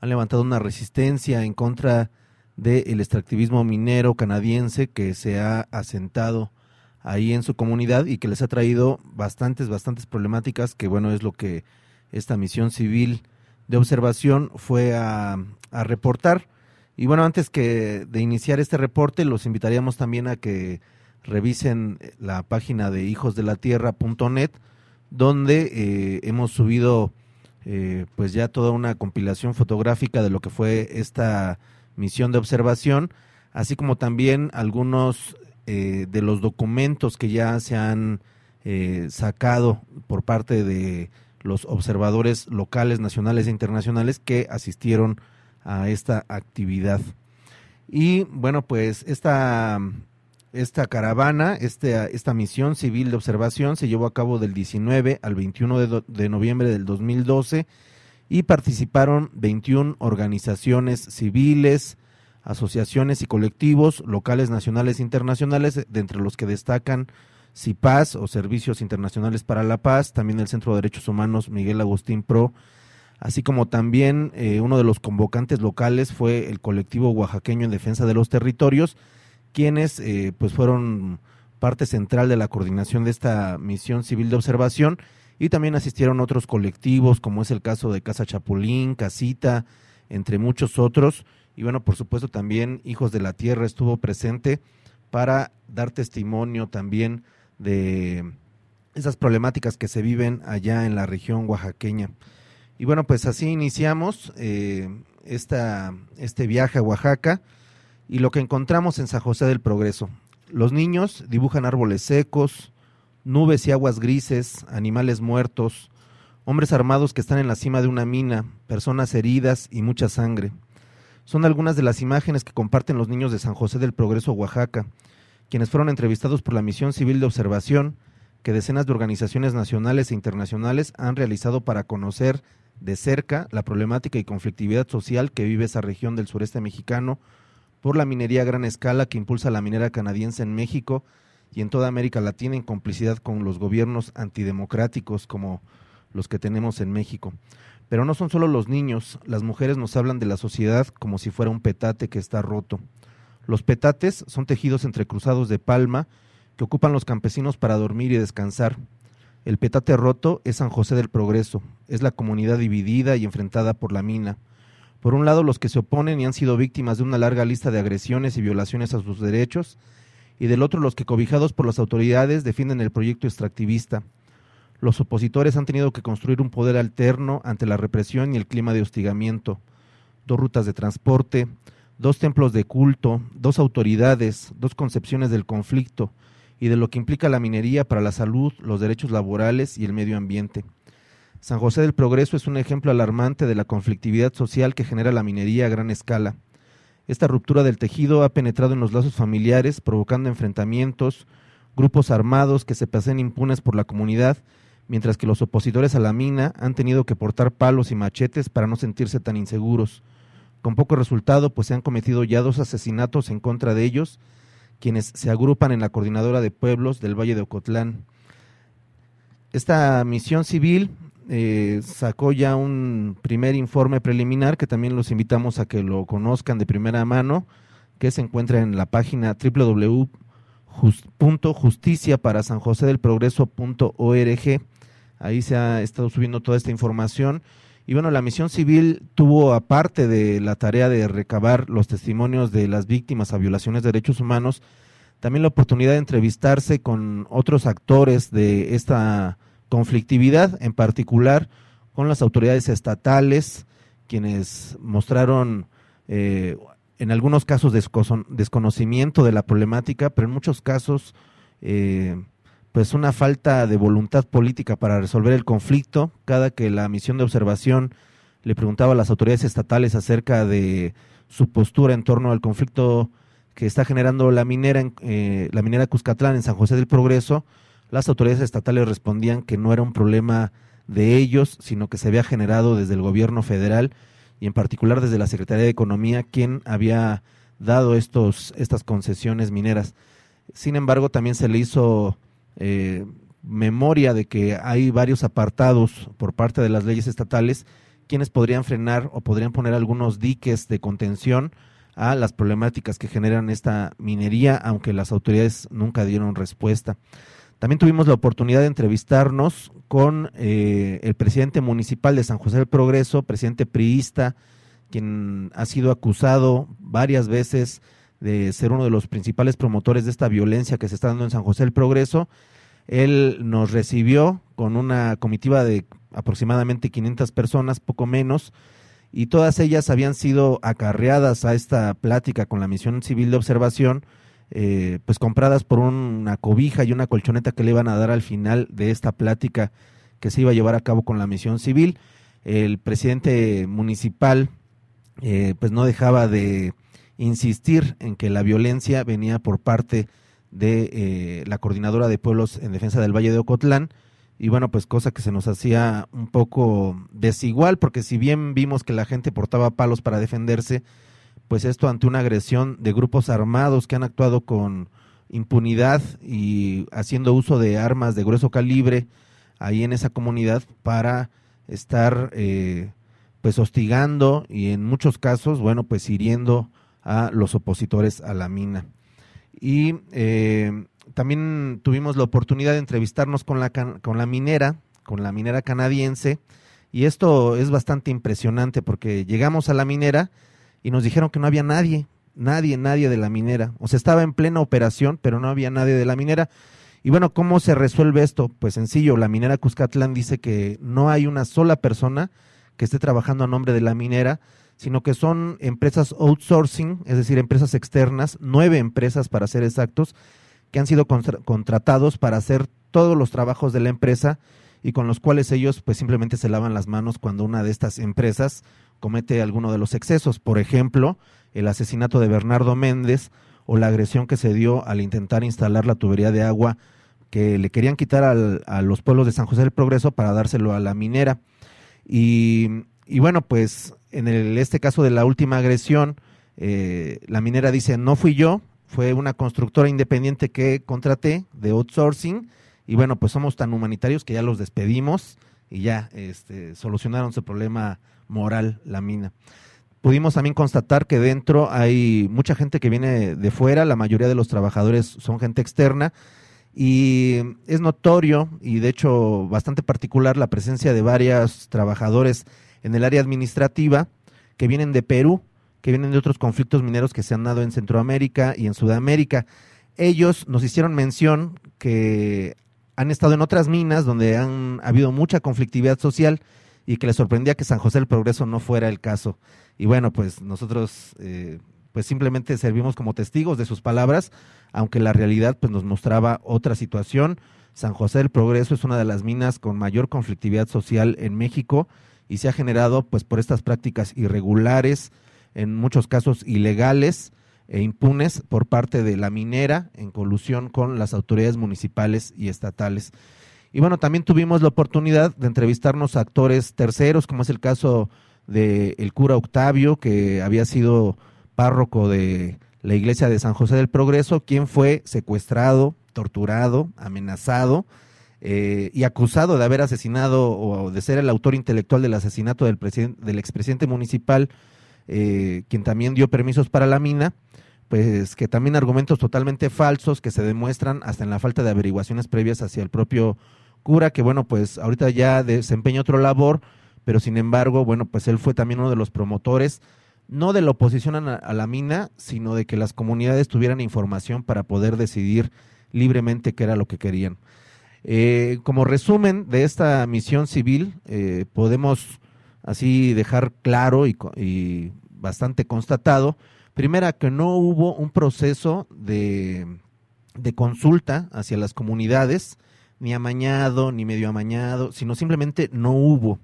Speaker 4: han levantado una resistencia en contra del extractivismo minero canadiense que se ha asentado ahí en su comunidad y que les ha traído bastantes, bastantes problemáticas, que bueno, es lo que esta misión civil de observación fue a, reportar. Y bueno, antes que de iniciar este reporte, los invitaríamos también a que revisen la página de hijosdelatierra.net, donde eh, hemos subido eh, pues ya toda una compilación fotográfica de lo que fue esta misión de observación, así como también algunos eh, de los documentos que ya se han eh, sacado por parte de los observadores locales, nacionales e internacionales que asistieron a esta actividad. Y bueno, pues esta, esta caravana, este, esta misión civil de observación se llevó a cabo del 19 al 21 de, de noviembre del 2012 y participaron 21 organizaciones civiles, asociaciones y colectivos locales, nacionales e internacionales, de entre los que destacan CIPAS o Servicios Internacionales para la Paz, también el Centro de Derechos Humanos Miguel Agustín Pro, así como también eh, uno de los convocantes locales fue el colectivo oaxaqueño en defensa de los territorios, quienes eh, pues fueron parte central de la coordinación de esta misión civil de observación. Y también asistieron otros colectivos como es el caso de Casa Chapulín, Casita, entre muchos otros. Y bueno, por supuesto también Hijos de la Tierra estuvo presente para dar testimonio también de esas problemáticas que se viven allá en la región oaxaqueña. Y bueno, pues así iniciamos eh, esta, este viaje a Oaxaca y lo que encontramos en San José del Progreso. Los niños dibujan árboles secos, nubes y aguas grises, animales muertos, hombres armados que están en la cima de una mina, personas heridas y mucha sangre. Son algunas de las imágenes que comparten los niños de San José del Progreso, Oaxaca, quienes fueron entrevistados por la Misión Civil de Observación que decenas de organizaciones nacionales e internacionales han realizado para conocer de cerca la problemática y conflictividad social que vive esa región del sureste mexicano por la minería a gran escala que impulsa la minera canadiense en México y en toda América Latina en complicidad con los gobiernos antidemocráticos como los que tenemos en México. Pero no son solo los niños, las mujeres nos hablan de la sociedad como si fuera un petate que está roto. Los petates son tejidos entrecruzados de palma que ocupan los campesinos para dormir y descansar. El petate roto es San José del Progreso, es la comunidad dividida y enfrentada por la mina. Por un lado, los que se oponen y han sido víctimas de una larga lista de agresiones y violaciones a sus derechos, y del otro los que, cobijados por las autoridades, defienden el proyecto extractivista. Los opositores han tenido que construir un poder alterno ante la represión y el clima de hostigamiento. Dos rutas de transporte, dos templos de culto, dos autoridades, dos concepciones del conflicto y de lo que implica la minería para la salud, los derechos laborales y el medio ambiente. San José del Progreso es un ejemplo alarmante de la conflictividad social que genera la minería a gran escala. Esta ruptura del tejido ha penetrado en los lazos familiares, provocando enfrentamientos, grupos armados que se pasen impunes por la comunidad, mientras que los opositores a la mina han tenido que portar palos y machetes para no sentirse tan inseguros. Con poco resultado, pues se han cometido ya dos asesinatos en contra de ellos, quienes se agrupan en la Coordinadora de Pueblos del Valle de Ocotlán. Esta misión civil eh, sacó ya un primer informe preliminar que también los invitamos a que lo conozcan de primera mano, que se encuentra en la página www.justicia para San José del Progreso.org. Ahí se ha estado subiendo toda esta información. Y bueno, la misión civil tuvo, aparte de la tarea de recabar los testimonios de las víctimas a violaciones de derechos humanos, también la oportunidad de entrevistarse con otros actores de esta conflictividad, en particular con las autoridades estatales, quienes mostraron eh, en algunos casos desconocimiento de la problemática, pero en muchos casos eh, pues una falta de voluntad política para resolver el conflicto. Cada que la misión de observación le preguntaba a las autoridades estatales acerca de su postura en torno al conflicto que está generando la minera, eh, la minera Cuscatlán en San José del Progreso, las autoridades estatales respondían que no era un problema de ellos, sino que se había generado desde el gobierno federal y en particular desde la Secretaría de Economía, quien había dado estos, estas concesiones mineras. Sin embargo, también se le hizo eh, memoria de que hay varios apartados por parte de las leyes estatales quienes podrían frenar o podrían poner algunos diques de contención a las problemáticas que generan esta minería, aunque las autoridades nunca dieron respuesta. También tuvimos la oportunidad de entrevistarnos con eh, el presidente municipal de San José del Progreso, presidente priista, quien ha sido acusado varias veces de ser uno de los principales promotores de esta violencia que se está dando en San José del Progreso. Él nos recibió con una comitiva de aproximadamente 500 personas, poco menos, y todas ellas habían sido acarreadas a esta plática con la misión civil de observación, eh, pues compradas por una cobija y una colchoneta que le iban a dar al final de esta plática que se iba a llevar a cabo con la misión civil. El presidente municipal eh, pues no dejaba de insistir en que la violencia venía por parte de eh, la coordinadora de pueblos en defensa del Valle de Ocotlán y bueno pues cosa que se nos hacía un poco desigual porque si bien vimos que la gente portaba palos para defenderse pues esto ante una agresión de grupos armados que han actuado con impunidad y haciendo uso de armas de grueso calibre ahí en esa comunidad para estar eh, pues hostigando y en muchos casos bueno pues hiriendo a los opositores a la mina. Y eh, también tuvimos la oportunidad de entrevistarnos con la, con la minera, con la minera canadiense, y esto es bastante impresionante porque llegamos a la minera y nos dijeron que no había nadie, nadie, nadie de la minera. O sea, estaba en plena operación, pero no había nadie de la minera. Y bueno, ¿cómo se resuelve esto? Pues sencillo, la minera Cuscatlán dice que no hay una sola persona que esté trabajando a nombre de la minera, sino que son empresas outsourcing, es decir, empresas externas, nueve empresas para ser exactos, que han sido contra- contratados para hacer todos los trabajos de la empresa y con los cuales ellos pues simplemente se lavan las manos cuando una de estas empresas comete alguno de los excesos, por ejemplo, el asesinato de Bernardo Méndez o la agresión que se dio al intentar instalar la tubería de agua que le querían quitar al- a los pueblos de San José del Progreso para dárselo a la minera. Y, bueno, pues en el, este caso de la última agresión, eh, la minera dice, no fui yo, fue una constructora independiente que contraté de outsourcing y bueno, pues somos tan humanitarios que ya los despedimos y ya este, solucionaron su problema moral la mina. Pudimos también constatar que dentro hay mucha gente que viene de fuera, la mayoría de los trabajadores son gente externa y es notorio y de hecho bastante particular la presencia de varios trabajadores en el área administrativa que vienen de Perú, que vienen de otros conflictos mineros que se han dado en Centroamérica y en Sudamérica. Ellos nos hicieron mención que han estado en otras minas donde han habido mucha conflictividad social y que les sorprendía que San José del Progreso no fuera el caso. Y bueno, pues nosotros eh, pues simplemente servimos como testigos de sus palabras, aunque la realidad pues nos mostraba otra situación. San José del Progreso es una de las minas con mayor conflictividad social en México y se ha generado pues por estas prácticas irregulares, en muchos casos ilegales e impunes por parte de la minera en colusión con las autoridades municipales y estatales. Y bueno, también tuvimos la oportunidad de entrevistarnos a actores terceros, como es el caso de el cura Octavio, que había sido párroco de la iglesia de San José del Progreso, quien fue secuestrado, torturado, amenazado eh, y acusado de haber asesinado o de ser el autor intelectual del asesinato del, del expresidente municipal, eh, quien también dio permisos para la mina, pues que también argumentos totalmente falsos que se demuestran hasta en la falta de averiguaciones previas hacia el propio cura, que bueno, pues ahorita ya desempeña otra labor, pero sin embargo, bueno, pues él fue también uno de los promotores, no de la oposición a, la- mina, sino de que las comunidades tuvieran información para poder decidir libremente qué era lo que querían. Eh, como resumen de esta misión civil, eh, podemos así dejar claro y, y bastante constatado, primera, que no hubo un proceso de, de consulta hacia las comunidades, ni amañado, ni medio amañado, sino simplemente no hubo.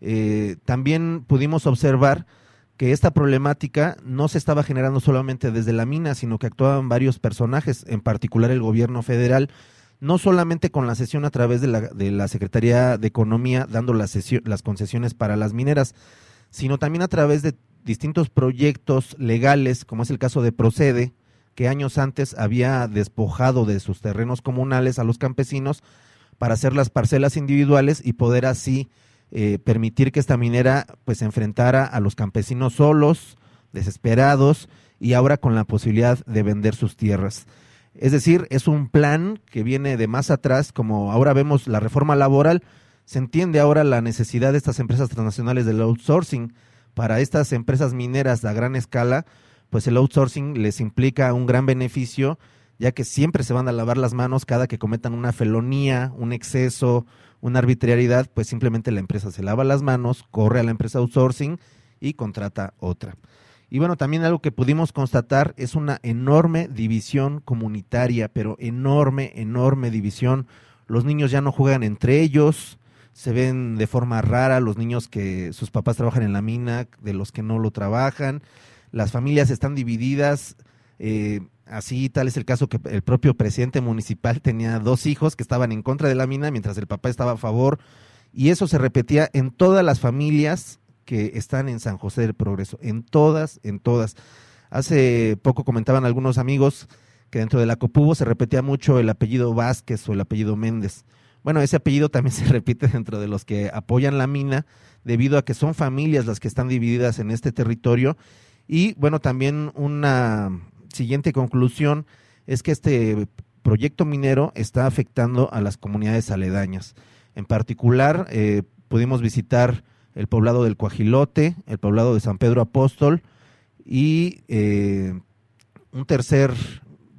Speaker 4: Eh, también pudimos observar que esta problemática no se estaba generando solamente desde la mina, sino que actuaban varios personajes, en particular el gobierno federal, no solamente con la sesión a través de la, de la Secretaría de Economía dando las, las concesiones para las mineras, sino también a través de distintos proyectos legales, como es el caso de Procede, que años antes había despojado de sus terrenos comunales a los campesinos para hacer las parcelas individuales y poder así eh, permitir que esta minera pues enfrentara a los campesinos solos, desesperados y ahora con la posibilidad de vender sus tierras. Es decir, es un plan que viene de más atrás, como ahora vemos la reforma laboral, se entiende ahora la necesidad de estas empresas transnacionales del outsourcing. Para estas empresas mineras a gran escala, pues el outsourcing les implica un gran beneficio, ya que siempre se van a lavar las manos cada que cometan una felonía, un exceso, una arbitrariedad, pues simplemente la empresa se lava las manos, corre a la empresa outsourcing y contrata otra. Y bueno, también algo que pudimos constatar es una enorme división comunitaria, pero enorme, enorme división. Los niños ya no juegan entre ellos, se ven de forma rara los niños que sus papás trabajan en la mina, de los que no lo trabajan. Las familias están divididas. eh, así tal es el caso que el propio presidente municipal tenía dos hijos que estaban en contra de la mina mientras el papá estaba a favor. Y eso se repetía en todas las familias que están en San José del Progreso, en todas, en todas. Hace poco comentaban algunos amigos que dentro de la Copubo se repetía mucho el apellido Vázquez o el apellido Méndez. Bueno, ese apellido también (laughs) se repite dentro de los que apoyan la mina, debido a que son familias las que están divididas en este territorio. Y bueno, también una siguiente conclusión es que este proyecto minero está afectando a las comunidades aledañas. En particular, eh, pudimos visitar el poblado del Coajilote, el poblado de San Pedro Apóstol y eh, un tercer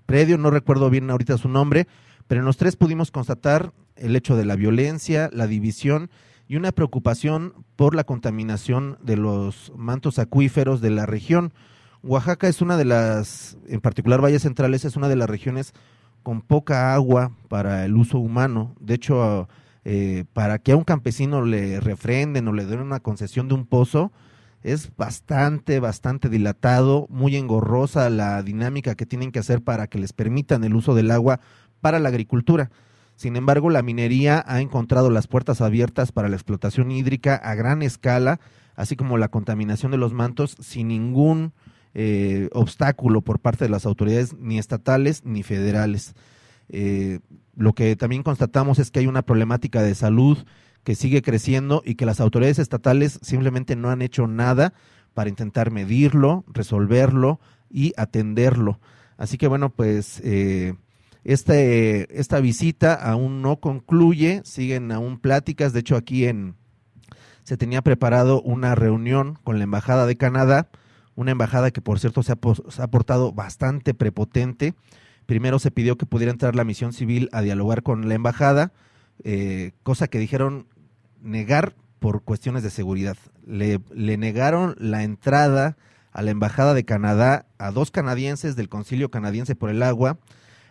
Speaker 4: predio, no recuerdo bien ahorita su nombre, pero en los tres pudimos constatar el hecho de la violencia, la división y una preocupación por la contaminación de los mantos acuíferos de la región. Oaxaca es una de las, en particular Valles Centrales, es una de las regiones con poca agua para el uso humano. De hecho, eh, para que a un campesino le refrenden o le den una concesión de un pozo, es bastante, bastante dilatado, muy engorrosa la dinámica que tienen que hacer para que les permitan el uso del agua para la agricultura. Sin embargo, la minería ha encontrado las puertas abiertas para la explotación hídrica a gran escala, así como la contaminación de los mantos sin ningún eh, obstáculo por parte de las autoridades ni estatales ni federales. Eh, lo que también constatamos es que hay una problemática de salud que sigue creciendo y que las autoridades estatales simplemente no han hecho nada para intentar medirlo, resolverlo y atenderlo. Así que bueno, pues eh, este, esta visita aún no concluye, siguen aún pláticas, de hecho aquí en se tenía preparado una reunión con la Embajada de Canadá, una embajada que por cierto se ha, se ha portado bastante prepotente. Primero se pidió que pudiera entrar la misión civil a dialogar con la embajada, eh, cosa que dijeron negar por cuestiones de seguridad. Le, le negaron la entrada a la Embajada de Canadá a dos canadienses del Concilio Canadiense por el Agua.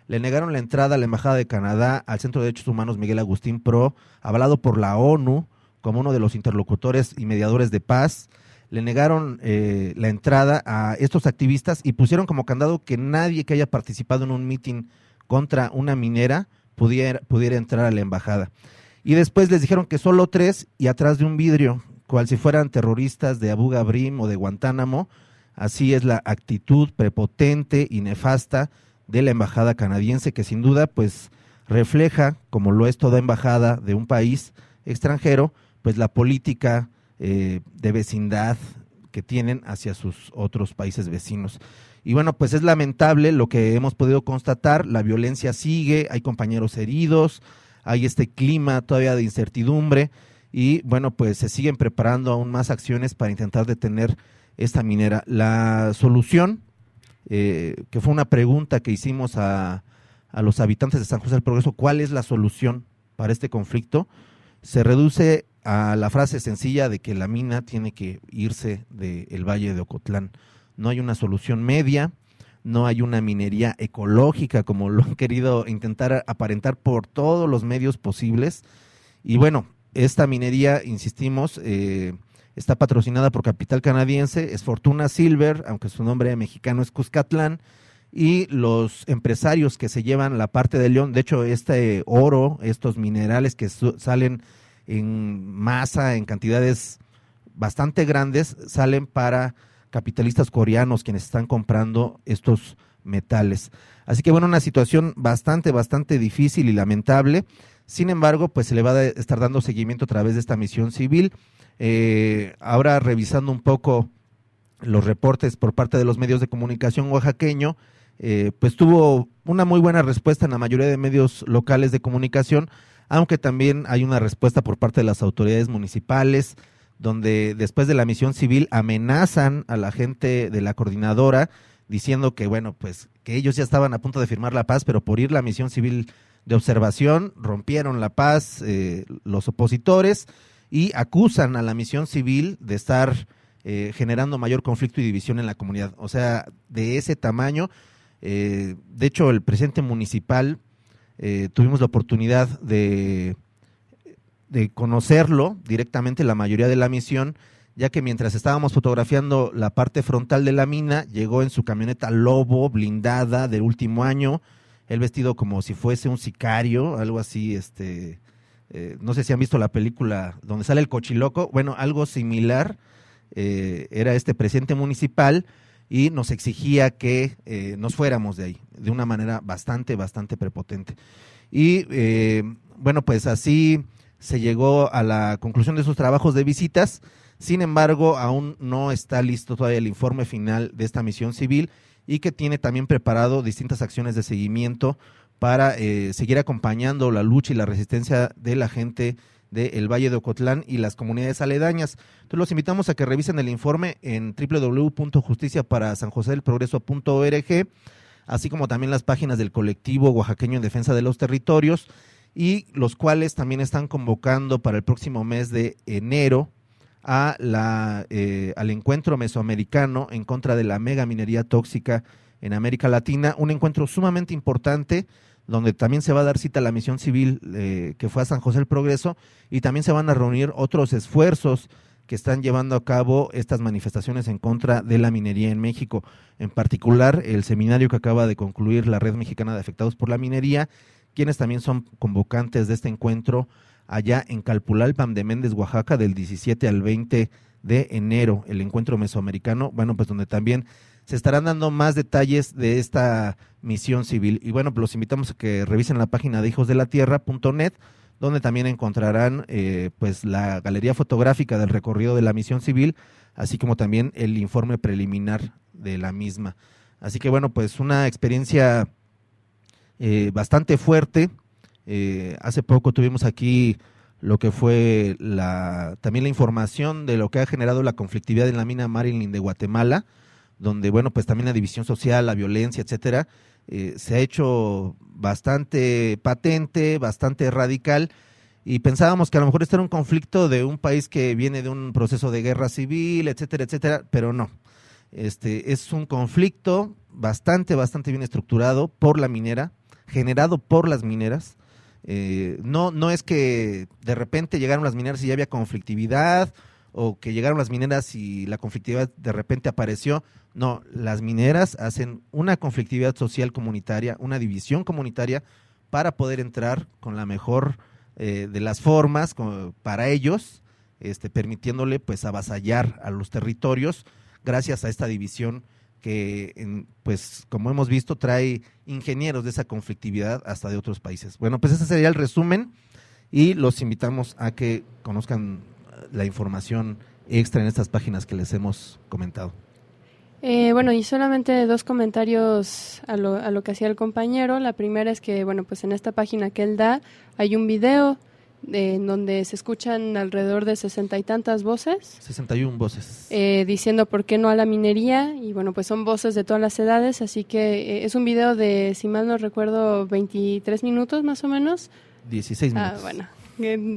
Speaker 4: Le negaron la entrada a la Embajada de Canadá al Centro de Derechos Humanos Miguel Agustín Pro, avalado por la ONU como uno de los interlocutores y mediadores de paz. Le negaron eh, la entrada a estos activistas y pusieron como candado que nadie que haya participado en un mitin contra una minera pudiera, pudiera entrar a la embajada. Y después les dijeron que solo tres y atrás de un vidrio, cual si fueran terroristas de Abu Ghraib o de Guantánamo. Así es la actitud prepotente y nefasta de la embajada canadiense, que sin duda, pues, refleja, como lo es toda embajada de un país extranjero, pues la política eh, de vecindad que tienen hacia sus otros países vecinos. Y bueno, pues es lamentable lo que hemos podido constatar, la violencia sigue, hay compañeros heridos, hay este clima todavía de incertidumbre y bueno, pues se siguen preparando aún más acciones para intentar detener esta minera. La solución, eh, que fue una pregunta que hicimos a, a los habitantes de San José del Progreso, ¿cuál es la solución para este conflicto? Se reduce a la frase sencilla de que la mina tiene que irse del Valle de Ocotlán. No hay una solución media, no hay una minería ecológica como lo han querido intentar aparentar por todos los medios posibles. Y bueno, esta minería, insistimos, eh, está patrocinada por capital canadiense, es Fortuna Silver, aunque su nombre mexicano es Cuscatlán, y los empresarios que se llevan la parte de León, de hecho este oro, estos minerales que salen en masa, en cantidades bastante grandes, salen para capitalistas coreanos quienes están comprando estos metales. Así que bueno, una situación bastante, bastante difícil y lamentable. Sin embargo, pues se le va a estar dando seguimiento a través de esta misión civil. Eh, ahora revisando un poco los reportes por parte de los medios de comunicación oaxaqueño, eh, pues tuvo una muy buena respuesta en la mayoría de medios locales de comunicación, aunque también hay una respuesta por parte de las autoridades municipales, donde después de la misión civil amenazan a la gente de la coordinadora diciendo que bueno, pues que ellos ya estaban a punto de firmar la paz, pero por ir la misión civil de observación rompieron la paz eh, los opositores y acusan a la misión civil de estar eh, generando mayor conflicto y división en la comunidad. O sea, de ese tamaño. eh, de hecho, el presidente municipal eh, tuvimos la oportunidad de, de conocerlo directamente, la mayoría de la misión, ya que mientras estábamos fotografiando la parte frontal de la mina, llegó en su camioneta Lobo blindada del último año, él vestido como si fuese un sicario, algo así, este, eh, no sé si han visto la película donde sale el cochiloco, bueno, algo similar, eh, era este presidente municipal y nos exigía que eh, nos fuéramos de ahí, de una manera bastante, bastante prepotente. Y bueno, pues así se llegó a la conclusión de sus trabajos de visitas. Sin embargo, aún no está listo todavía el informe final de esta misión civil y que tiene también preparado distintas acciones de seguimiento para eh, seguir acompañando la lucha y la resistencia de la gente del Valle de Ocotlán y las comunidades aledañas. Entonces los invitamos a que revisen el informe en www.justiciaparasanjosedelprogreso.org, así como también las páginas del colectivo oaxaqueño en defensa de los territorios y los cuales también están convocando para el próximo mes de enero a la, eh, al encuentro mesoamericano en contra de la mega minería tóxica en América Latina, un encuentro sumamente importante donde también se va a dar cita a la misión civil eh, que fue a San José del Progreso y también se van a reunir otros esfuerzos que están llevando a cabo estas manifestaciones en contra de la minería en México. En particular, el seminario que acaba de concluir la Red Mexicana de Afectados por la Minería, quienes también son convocantes de este encuentro allá en Calpulalpan de Méndez, Oaxaca, del 17 al 20 de enero, el encuentro mesoamericano, bueno, pues donde también se estarán dando más detalles de esta misión civil. Y bueno, pues los invitamos a que revisen la página de hijosdelatierra.net, donde también encontrarán eh, pues la galería fotográfica del recorrido de la misión civil, así como también el informe preliminar de la misma. Así que bueno, pues una experiencia eh, bastante fuerte. Eh, hace poco tuvimos aquí lo que fue la también la información de lo que ha generado la conflictividad en la mina Marilyn de Guatemala, donde bueno, pues también la división social, la violencia, etcétera, eh, se ha hecho bastante patente, bastante radical y pensábamos que a lo mejor este era un conflicto de un país que viene de un proceso de guerra civil, etcétera, etcétera, pero no. Este es un conflicto bastante, bastante bien estructurado por la minera, generado por las mineras. Eh, no, no es que de repente llegaron las mineras y ya había conflictividad o que llegaron las mineras y la conflictividad de repente apareció. No, las mineras hacen una conflictividad social comunitaria, una división comunitaria para poder entrar con la mejor eh, de las formas para ellos, este, permitiéndole pues avasallar a los territorios gracias a esta división que, en, pues como hemos visto, trae ingenieros de esa conflictividad hasta de otros países. Bueno, pues ese sería el resumen y los invitamos a que conozcan la información extra en estas páginas que les hemos comentado.
Speaker 2: Eh, bueno, y solamente dos comentarios a lo, a lo que hacía el compañero. La primera es que, bueno, pues en esta página que él da hay un video de- en donde se escuchan alrededor de sesenta y tantas voces
Speaker 4: 61 voces.
Speaker 2: eh, diciendo por qué no a la minería y bueno, pues son voces de todas las edades, así que eh, es un video de, si mal no recuerdo, 23 minutos más o menos.
Speaker 4: 16
Speaker 2: Ah,
Speaker 4: minutos.
Speaker 2: bueno.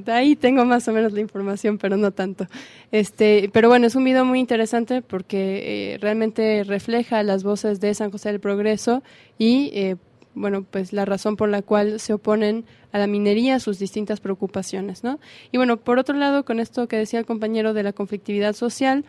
Speaker 2: Ahí tengo más o menos la información, pero no tanto. Este, pero bueno, es un video muy interesante porque eh, realmente refleja las voces de San José del Progreso y eh, bueno, pues la razón por la cual se oponen a la minería, sus distintas preocupaciones, ¿no? Y bueno, por otro lado, con esto que decía el compañero de la conflictividad social,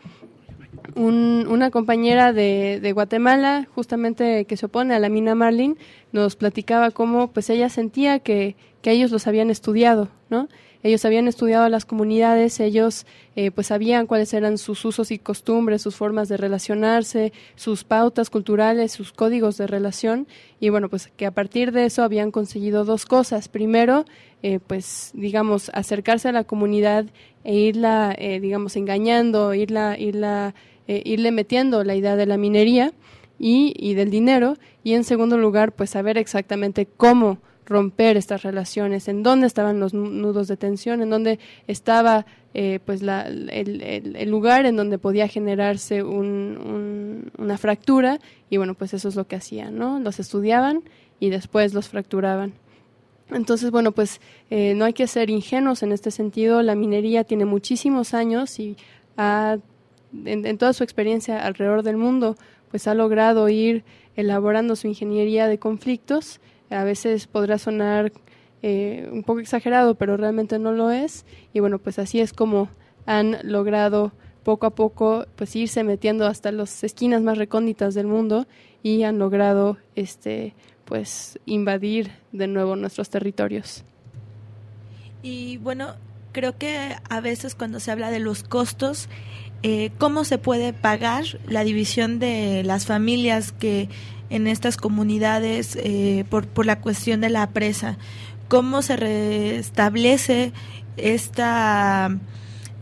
Speaker 2: un- una compañera de, Guatemala, justamente que se opone a la mina Marlin, nos platicaba cómo pues ella sentía que, que ellos los habían estudiado, ¿no? Ellos habían estudiado a las comunidades, ellos eh, pues sabían cuáles eran sus usos y costumbres, sus formas de relacionarse, sus pautas culturales, sus códigos de relación y bueno pues que a partir de eso habían conseguido dos cosas. Primero, eh, pues digamos acercarse a la comunidad e irla eh, digamos engañando, irla, irla, eh, irle metiendo la idea de la minería y, y del dinero y en segundo lugar pues saber exactamente cómo romper estas relaciones, en dónde estaban los nu- nudos de tensión, en dónde estaba eh, pues la, el, el- lugar en donde podía generarse un- una fractura y bueno pues eso es lo que hacían, ¿no? Los estudiaban y después los fracturaban. Entonces, bueno, pues eh, no hay que ser ingenuos en este sentido. La minería tiene muchísimos años y ha, en, en toda su experiencia alrededor del mundo, pues ha logrado ir elaborando su ingeniería de conflictos. A veces podrá sonar eh, un poco exagerado, pero realmente no lo es. Y bueno, pues así es como han logrado poco a poco pues irse metiendo hasta las esquinas más recónditas del mundo y han logrado este pues invadir de nuevo nuestros territorios.
Speaker 3: Y bueno, creo que a veces cuando se habla de los costos, eh, ¿cómo se puede pagar la división de las familias que en estas comunidades eh, por, por la cuestión de la presa? ¿Cómo se restablece esta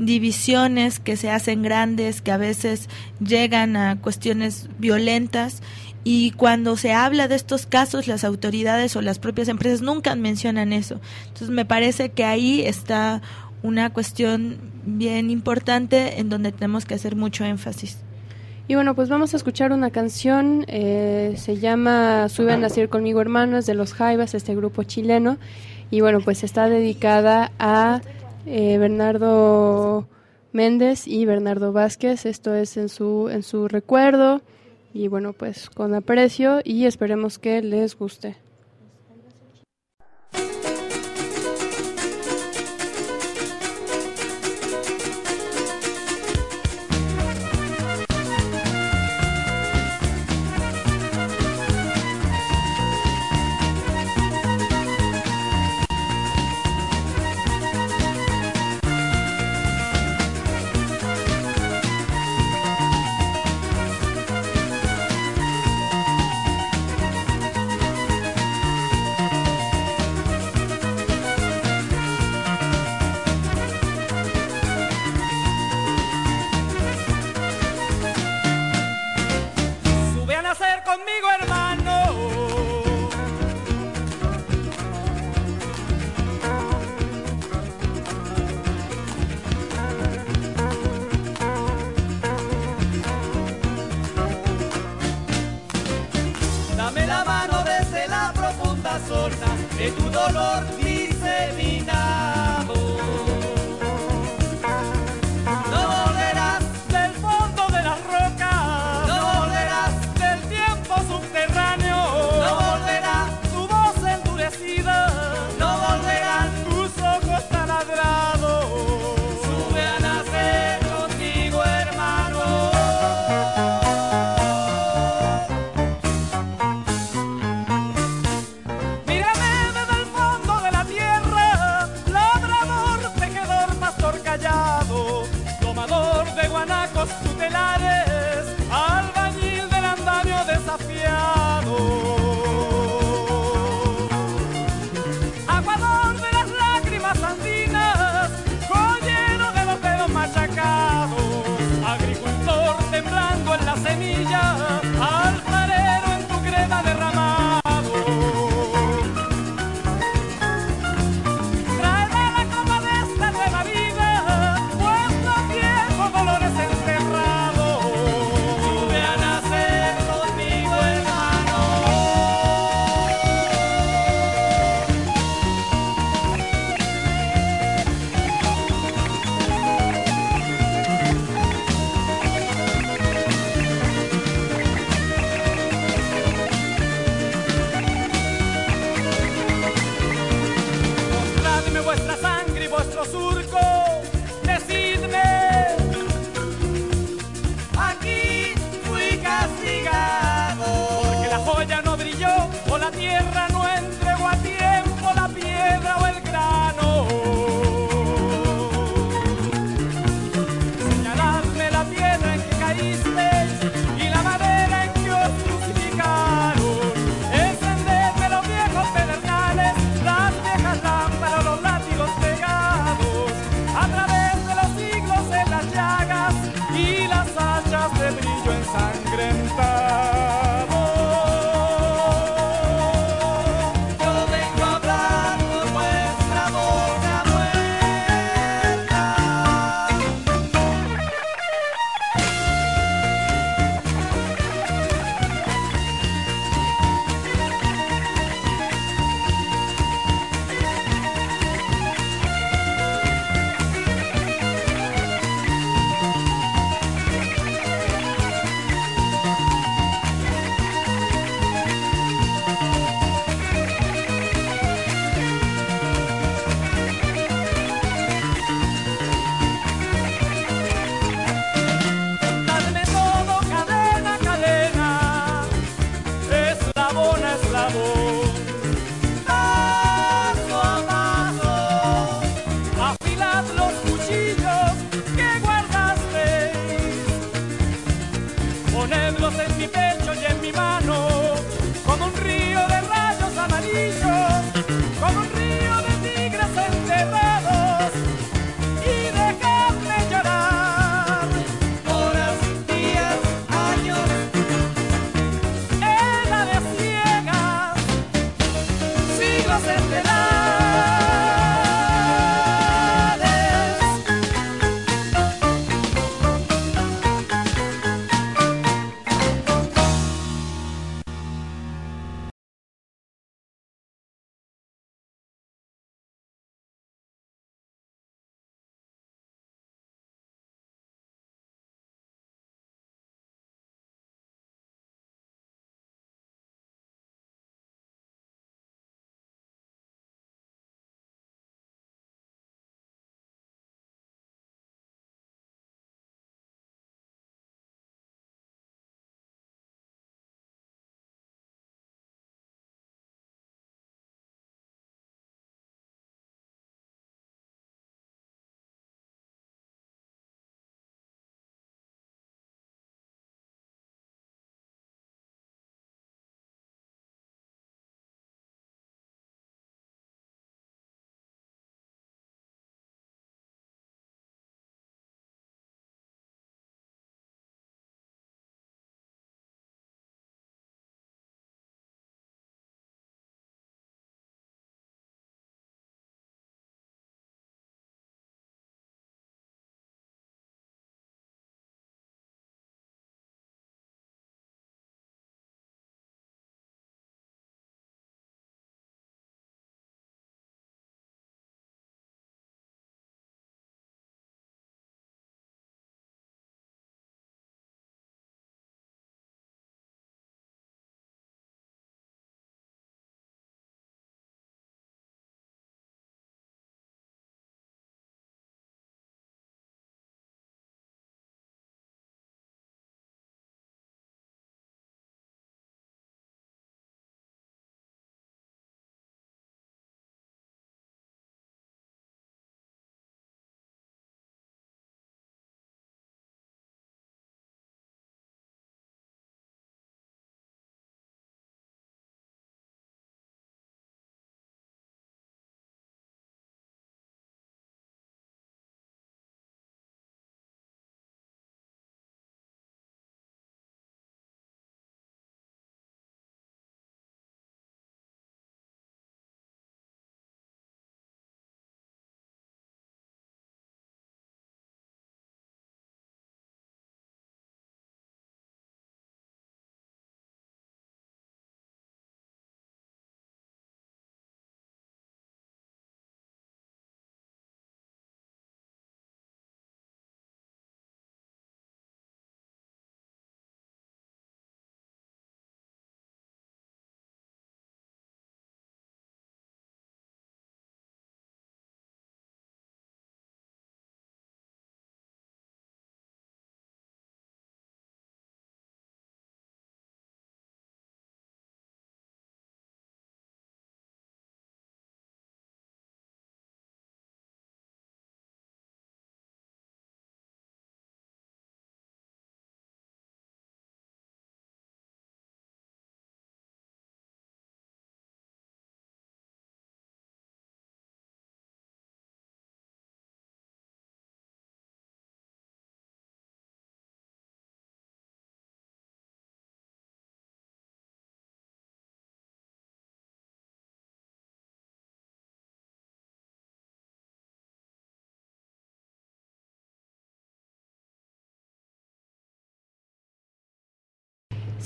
Speaker 3: divisiones que se hacen grandes, que a veces llegan a cuestiones violentas y cuando se habla de estos casos las autoridades o las propias empresas nunca mencionan eso. Entonces me parece que ahí está una cuestión bien importante en donde tenemos que hacer mucho énfasis.
Speaker 2: Y bueno, pues vamos a escuchar una canción, eh, se llama Sube a nacer conmigo hermano, es de los Jaivas, este grupo chileno, y bueno, pues está dedicada a eh, Bernardo Méndez y Bernardo Vázquez, esto es en su, en su recuerdo, y bueno, pues con aprecio y esperemos que les guste.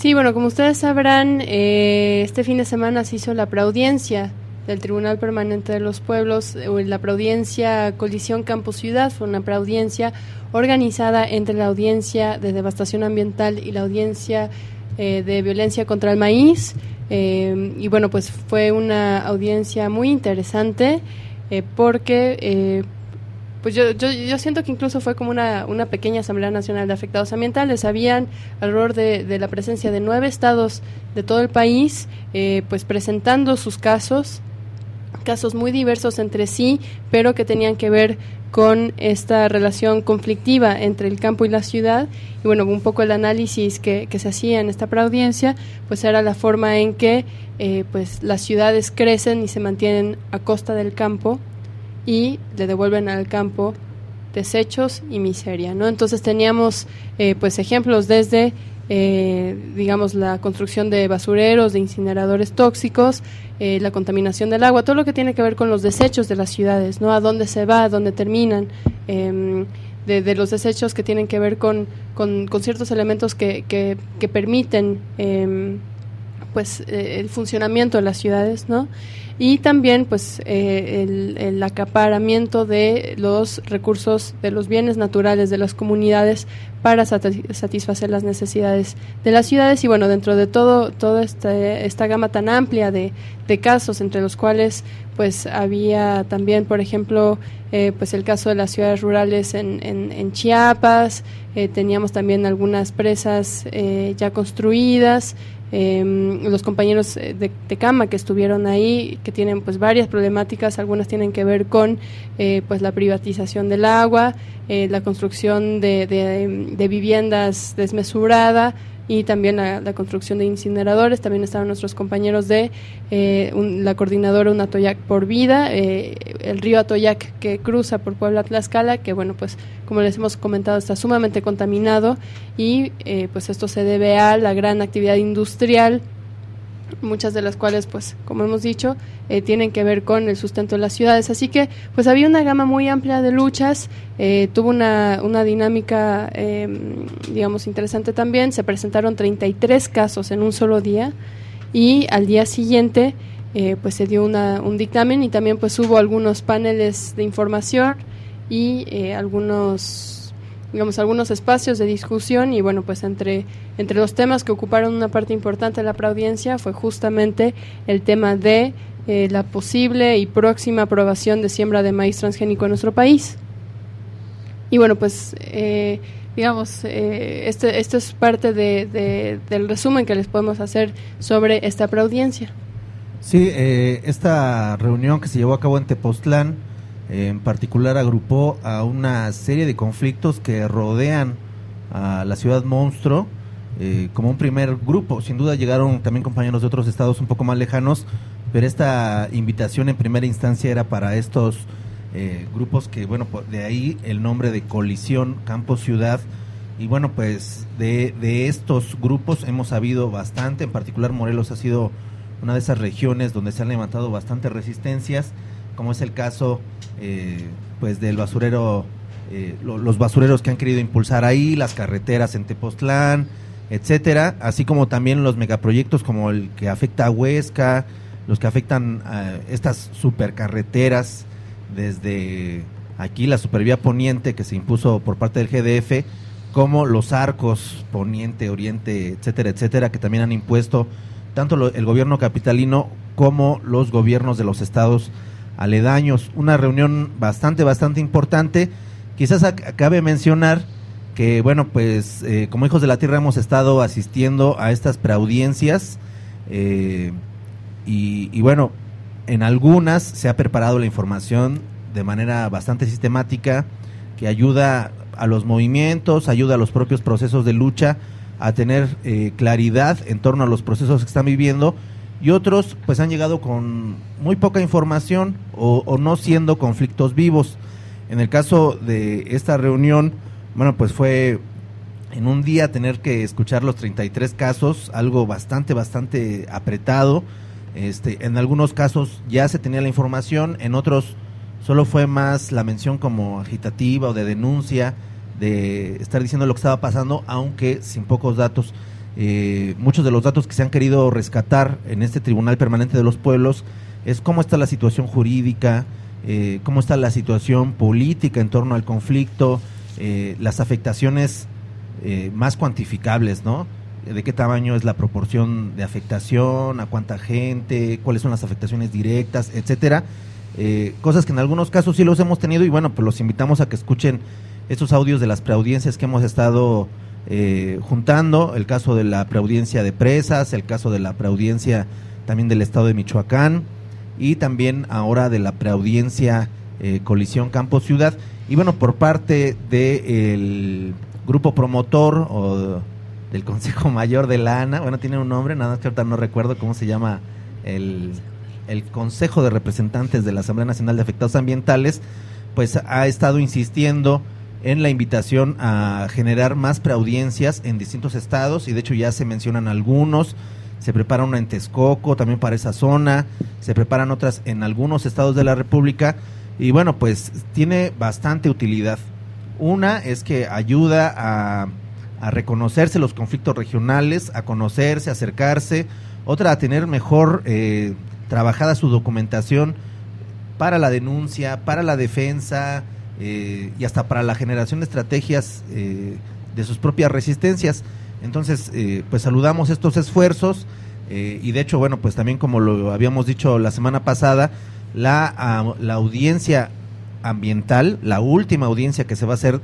Speaker 2: Sí, bueno, como ustedes sabrán, eh, este fin de semana se hizo la preaudiencia del Tribunal Permanente de los Pueblos, la preaudiencia Colisión Campo Ciudad, fue una preaudiencia organizada entre la audiencia de devastación ambiental y la audiencia eh, de violencia contra el maíz. Eh, y bueno, pues fue una audiencia muy interesante eh, porque pues yo, yo, yo siento que incluso fue como una, una pequeña Asamblea Nacional de Afectados Ambientales. Habían alrededor de, de la presencia de nueve estados de todo el país, eh, pues presentando sus casos, casos muy diversos entre sí, pero que tenían que ver con esta relación conflictiva entre el campo y la ciudad. Y bueno, un poco el análisis que, que se hacía en esta preaudiencia, pues era la forma en que eh, pues las ciudades crecen y se mantienen a costa del campo y le devuelven al campo desechos y miseria, ¿no? Entonces teníamos eh, pues ejemplos desde eh, digamos la construcción de basureros, de incineradores tóxicos, eh, la contaminación del agua, todo lo que tiene que ver con los desechos de las ciudades, ¿no? A dónde se va, a dónde terminan. em, de, de los desechos que tienen que ver con, con, con ciertos elementos que, que, que permiten em, pues eh, el funcionamiento de las ciudades, ¿no? Y también pues eh, el, el acaparamiento de los recursos, de los bienes naturales de las comunidades para sati- satisfacer las necesidades de las ciudades. Y bueno, dentro de todo toda esta, esta gama tan amplia de, de casos entre los cuales pues había también, por ejemplo, eh, pues el caso de las ciudades rurales en, en, en Chiapas, eh, teníamos también algunas presas eh, ya construidas, eh, los compañeros eh, de, de cama que estuvieron ahí, que tienen pues varias problemáticas, algunas tienen que ver con eh, pues la privatización del agua, eh, la construcción de, de, de viviendas desmesurada y también la, la construcción de incineradores. También estaban nuestros compañeros de eh, la coordinadora Un Atoyac por Vida, eh, el río Atoyac que cruza por Puebla Tlaxcala, que bueno, pues como les hemos comentado está sumamente contaminado y eh, pues esto se debe a la gran actividad industrial muchas de las cuales, pues, como hemos dicho, eh, tienen que ver con el sustento de las ciudades. Así que, pues, había una gama muy amplia de luchas, eh, tuvo una, una dinámica, eh, digamos, interesante también. Se presentaron 33 casos en un solo día y al día siguiente, eh, pues, se dio una, un dictamen y también, pues, hubo algunos paneles de información y eh, algunos digamos, algunos espacios de discusión y bueno, pues entre, entre los temas que ocuparon una parte importante de la preaudiencia fue justamente el tema de eh, la posible y próxima aprobación de siembra de maíz transgénico en nuestro país. Y bueno, pues eh, digamos, eh, este, esto es parte de, de- del resumen que les podemos hacer sobre esta preaudiencia.
Speaker 4: Sí, eh, esta reunión que se llevó a cabo en Tepoztlán, en particular agrupó a una serie de conflictos que rodean a la ciudad monstruo eh, como un primer grupo. Sin duda llegaron también compañeros de otros estados un poco más lejanos, pero esta invitación en primera instancia era para estos eh, grupos que, bueno, de ahí el nombre de Colisión Campo Ciudad. Y bueno, pues de, de estos grupos hemos sabido bastante, en particular Morelos ha sido una de esas regiones donde se han levantado bastantes resistencias, como es el caso eh, pues del basurero, eh, lo- los basureros que han querido impulsar ahí, las carreteras en Tepoztlán, etcétera, así como también los megaproyectos como el que afecta a Huesca, los que afectan a estas supercarreteras desde aquí la supervía poniente que se impuso por parte del GDF, como los arcos poniente, oriente, etcétera, etcétera, que también han impuesto tanto el gobierno capitalino como los gobiernos de los estados aledaños. Una reunión bastante, bastante importante. Quizás cabe mencionar que, bueno, pues eh, como hijos de la tierra hemos estado asistiendo a estas preaudiencias eh, y, y bueno, en algunas se ha preparado la información de manera bastante sistemática que ayuda a los movimientos, ayuda a los propios procesos de lucha a tener eh, claridad en torno a los procesos que están viviendo y otros pues han llegado con muy poca información o, no siendo conflictos vivos. En el caso de esta reunión, bueno, pues fue en un día tener que escuchar los 33 casos, algo bastante, bastante apretado. Este, en algunos casos ya se tenía la información, en otros solo fue más la mención como agitativa o de denuncia, de estar diciendo lo que estaba pasando, aunque sin pocos datos. Eh, muchos de los datos que se han querido rescatar en este Tribunal Permanente de los Pueblos es cómo está la situación jurídica, eh, cómo está la situación política en torno al conflicto, eh, las afectaciones eh, más cuantificables, ¿no? De qué tamaño es la proporción de afectación, a cuánta gente, cuáles son las afectaciones directas, etcétera. Cosas que en algunos casos sí los hemos tenido y bueno, pues los invitamos a que escuchen estos audios de las preaudiencias que hemos estado eh, juntando, el caso de la preaudiencia de presas, el caso de la preaudiencia también del estado de Michoacán y también ahora de la preaudiencia eh, colisión campo ciudad. Y bueno por parte del grupo promotor o del Consejo Mayor de la ANA, bueno tiene un nombre, nada más que ahorita no recuerdo cómo se llama el, el Consejo de Representantes de la Asamblea Nacional de Afectados Ambientales, pues ha estado insistiendo en la invitación a generar más preaudiencias en distintos estados y de hecho ya se mencionan algunos. Se prepara una en Texcoco también para esa zona, se preparan otras en algunos estados de la República y bueno, pues tiene bastante utilidad. Una es que ayuda a, reconocerse los conflictos regionales, a conocerse, acercarse. Otra, a tener mejor eh, trabajada su documentación para la denuncia, para la defensa eh, y hasta para la generación de estrategias eh, de sus propias resistencias. Entonces, eh, pues saludamos estos esfuerzos eh, y de hecho, bueno, pues también como lo habíamos dicho la semana pasada, la, la audiencia ambiental, la última audiencia que se va a hacer,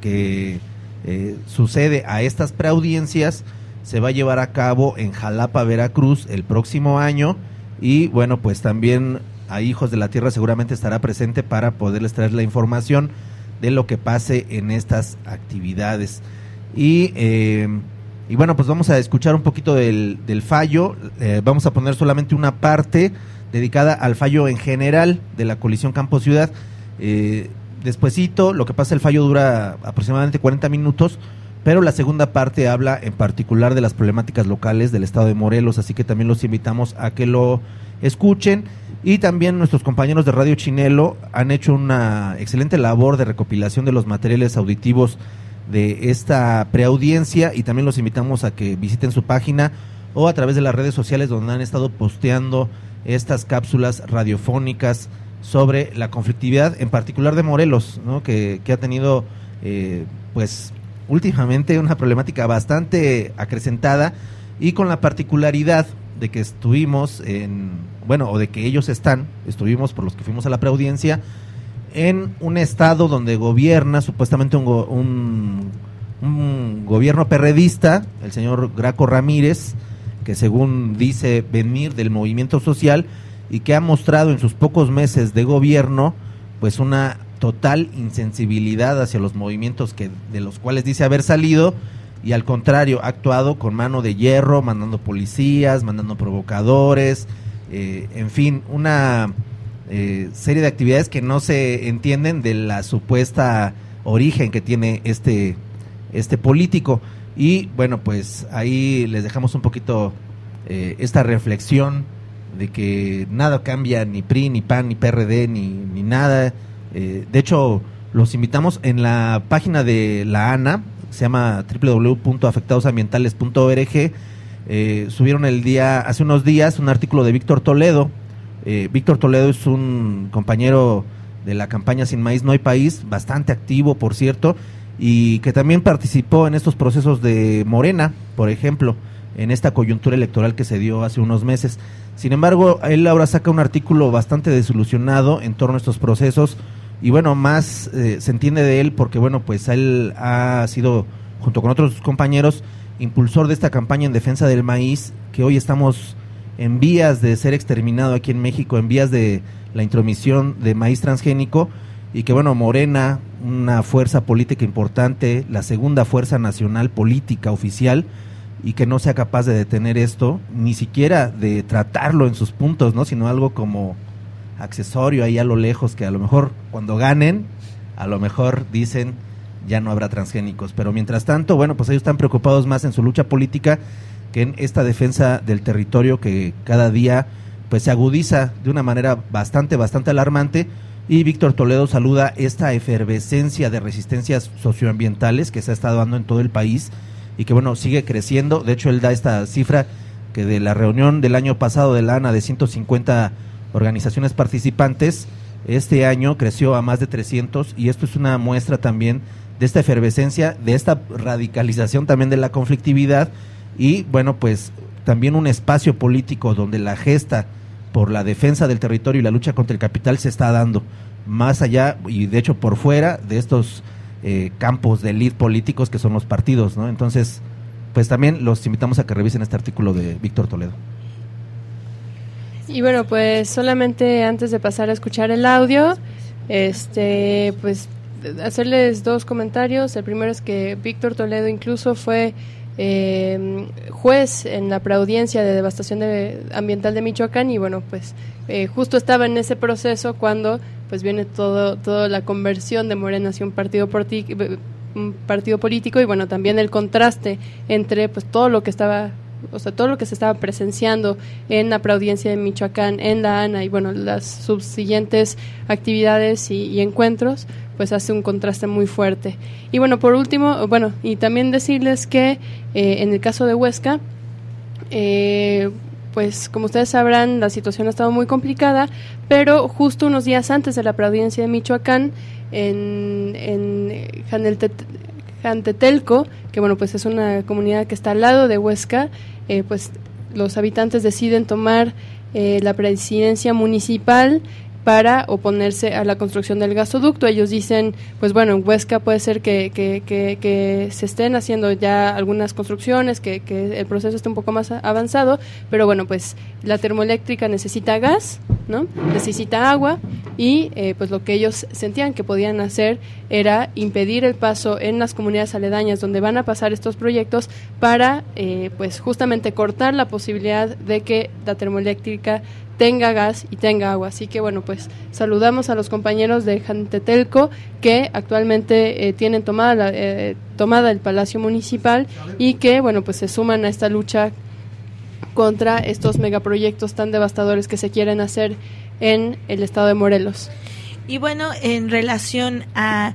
Speaker 4: que eh, sucede a estas preaudiencias, se va a llevar a cabo en Jalapa, Veracruz, el próximo año. Y bueno, pues también a Hijos de la Tierra seguramente estará presente para poderles traer la información de lo que pase en estas actividades. Y, eh, y bueno, pues vamos a escuchar un poquito del, del fallo. Eh, vamos a poner solamente una parte dedicada al fallo en general de la colisión campo-ciudad. Eh, despuesito, lo que pasa, el fallo dura aproximadamente 40 minutos, pero la segunda parte habla en particular de las problemáticas locales del estado de Morelos, así que también los invitamos a que lo escuchen. Y también nuestros compañeros de Radio Chinelo han hecho una excelente labor de recopilación de los materiales auditivos de esta preaudiencia y también los invitamos a que visiten su página o a través de las redes sociales donde han estado posteando estas cápsulas radiofónicas sobre la conflictividad, en particular de Morelos, ¿no? que, que ha tenido eh, pues últimamente una problemática bastante acrecentada y con la particularidad de que estuvimos en, bueno, o de que ellos están, estuvimos por los que fuimos a la preaudiencia, en un estado donde gobierna supuestamente un, go- un, un gobierno perredista, el señor Graco Ramírez, que según dice venir del movimiento social y que ha mostrado en sus pocos meses de gobierno pues una total insensibilidad hacia los movimientos que de los cuales dice haber salido y al contrario ha actuado con mano de hierro mandando policías mandando provocadores eh, en fin una eh, serie de actividades que no se entienden de la supuesta origen que tiene este este político y bueno pues ahí les dejamos un poquito eh, esta reflexión de que nada cambia ni PRI ni PAN ni PRD ni, ni nada de hecho, los invitamos en la página de la ANA, se llama www.afectadosambientales.org. Eh, subieron el día, hace unos días, un artículo de Víctor Toledo. Eh, Víctor Toledo es un compañero de la campaña Sin Maíz No hay País, bastante activo, por cierto, y que también participó en estos procesos de Morena, por ejemplo, en esta coyuntura electoral que se dio hace unos meses. Sin embargo, él ahora saca un artículo bastante desilusionado en torno a estos procesos y bueno, más eh, se entiende de él porque bueno, pues él ha sido, junto con otros compañeros, impulsor de esta campaña en defensa del maíz, que hoy estamos en vías de ser exterminado aquí en México, en vías de la intromisión de maíz transgénico, y que bueno, Morena, una fuerza política importante, la segunda fuerza nacional política oficial, y que no sea capaz de detener esto, ni siquiera de tratarlo en sus puntos, ¿no? Sino algo como accesorio ahí a lo lejos, que a lo mejor cuando ganen, a lo mejor dicen ya no habrá transgénicos. Pero mientras tanto, bueno, pues ellos están preocupados más en su lucha política que en esta defensa del territorio que cada día pues se agudiza de una manera bastante, bastante alarmante. Y Víctor Toledo saluda esta efervescencia de resistencias socioambientales que se ha estado dando en todo el país y que bueno, sigue creciendo. De hecho, él da esta cifra que de la reunión del año pasado de la ANA de 150 organizaciones participantes, este año creció a más de 300 y esto es una muestra también de esta efervescencia, de esta radicalización también de la conflictividad y bueno, pues también un espacio político donde la gesta por la defensa del territorio y la lucha contra el capital se está dando más allá y de hecho por fuera de estos eh, campos de elite políticos que son los partidos, ¿no? Entonces, pues también los invitamos a que revisen este artículo de Víctor Toledo.
Speaker 2: Y bueno, pues solamente antes de pasar a escuchar el audio, este, pues hacerles dos comentarios. El primero es que Víctor Toledo incluso fue eh, juez en la preaudiencia de devastación de- ambiental de Michoacán y bueno, pues eh, justo estaba en ese proceso cuando pues viene todo toda la conversión de Morena hacia un partido un partido político y bueno, también el contraste entre pues todo lo que estaba o sea, todo lo que se estaba presenciando en la preaudiencia de Michoacán, en la ANA y bueno, las subsiguientes actividades y, y encuentros, pues hace un contraste muy fuerte. Y bueno, por último, bueno, y también decirles que eh, en el caso de Huesca, eh, pues como ustedes sabrán, la situación ha estado muy complicada, pero justo unos días antes de la preaudiencia de Michoacán, en, en Jantetelco, que bueno, pues es una comunidad que está al lado de Huesca, eh, pues los habitantes deciden tomar eh, la presidencia municipal para oponerse a la construcción del gasoducto. Ellos dicen, pues bueno, en Huesca puede ser que, que, que, se estén haciendo ya algunas construcciones, que, el proceso esté un poco más avanzado, pero bueno, pues la termoeléctrica necesita gas, ¿no? Necesita agua y eh, pues lo que ellos sentían que podían hacer era impedir el paso en las comunidades aledañas donde van a pasar estos proyectos para eh, pues justamente cortar la posibilidad de que la termoeléctrica tenga gas y tenga agua. Así que bueno, pues saludamos a los compañeros de Jantetelco que actualmente eh, tienen tomada, eh, tomada el Palacio Municipal y que bueno, pues se suman a esta lucha contra estos megaproyectos tan devastadores que se quieren hacer en el estado de Morelos.
Speaker 3: Y bueno, en relación a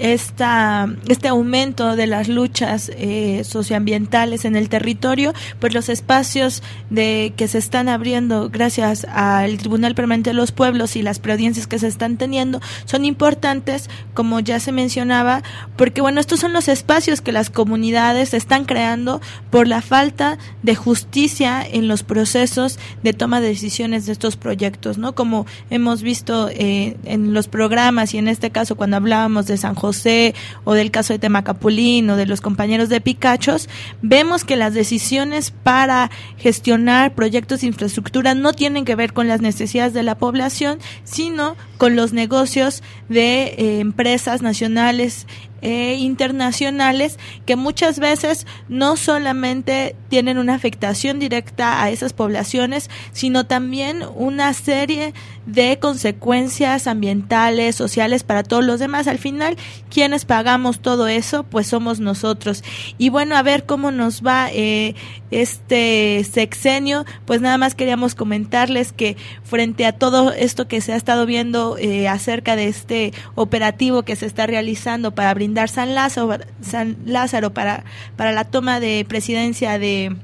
Speaker 3: esta, este aumento de las luchas eh, socioambientales en el territorio, pues los espacios de que se están abriendo gracias al Tribunal Permanente de los Pueblos y las preaudiencias que se están teniendo son importantes, como ya se mencionaba, porque bueno, estos son los espacios que las comunidades están creando por la falta de justicia en los procesos de toma de decisiones de estos proyectos, ¿no? Como hemos visto eh, en los programas y en este caso cuando hablábamos de San José o del caso de Temacapulín o de los compañeros de Picachos, vemos que las decisiones para gestionar proyectos de infraestructura no tienen que ver con las necesidades de la población, sino con los negocios de eh, empresas nacionales e internacionales que muchas veces no solamente tienen una afectación directa a esas poblaciones, sino también una serie de consecuencias ambientales, sociales para todos los demás. Al final, quienes pagamos todo eso, pues somos nosotros. Y bueno, a ver cómo nos va eh, este sexenio, pues nada más queríamos comentarles que frente a todo esto que se ha estado viendo eh, acerca de este operativo que se está realizando para brindar San Lázaro, San Lázaro para, para la toma de presidencia de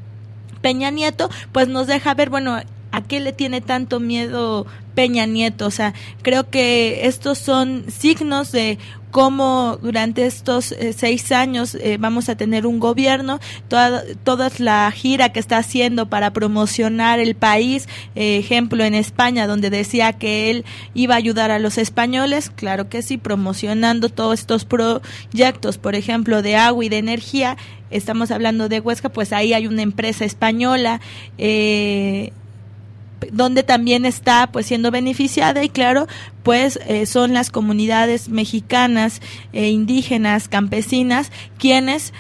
Speaker 3: Peña Nieto, pues nos deja ver, bueno, a qué le tiene tanto miedo Peña Nieto. O sea, creo que estos son signos de cómo durante estos eh, seis años eh, vamos a tener un gobierno, toda, toda la gira que está haciendo para promocionar el país, eh, ejemplo en España, donde decía que él iba a ayudar a los españoles, claro que sí, promocionando todos estos proyectos, por ejemplo, de agua y de energía, estamos hablando de Huesca, pues ahí hay una empresa española, eh, donde también está pues siendo beneficiada y claro pues eh, son las comunidades mexicanas eh, indígenas campesinas quienes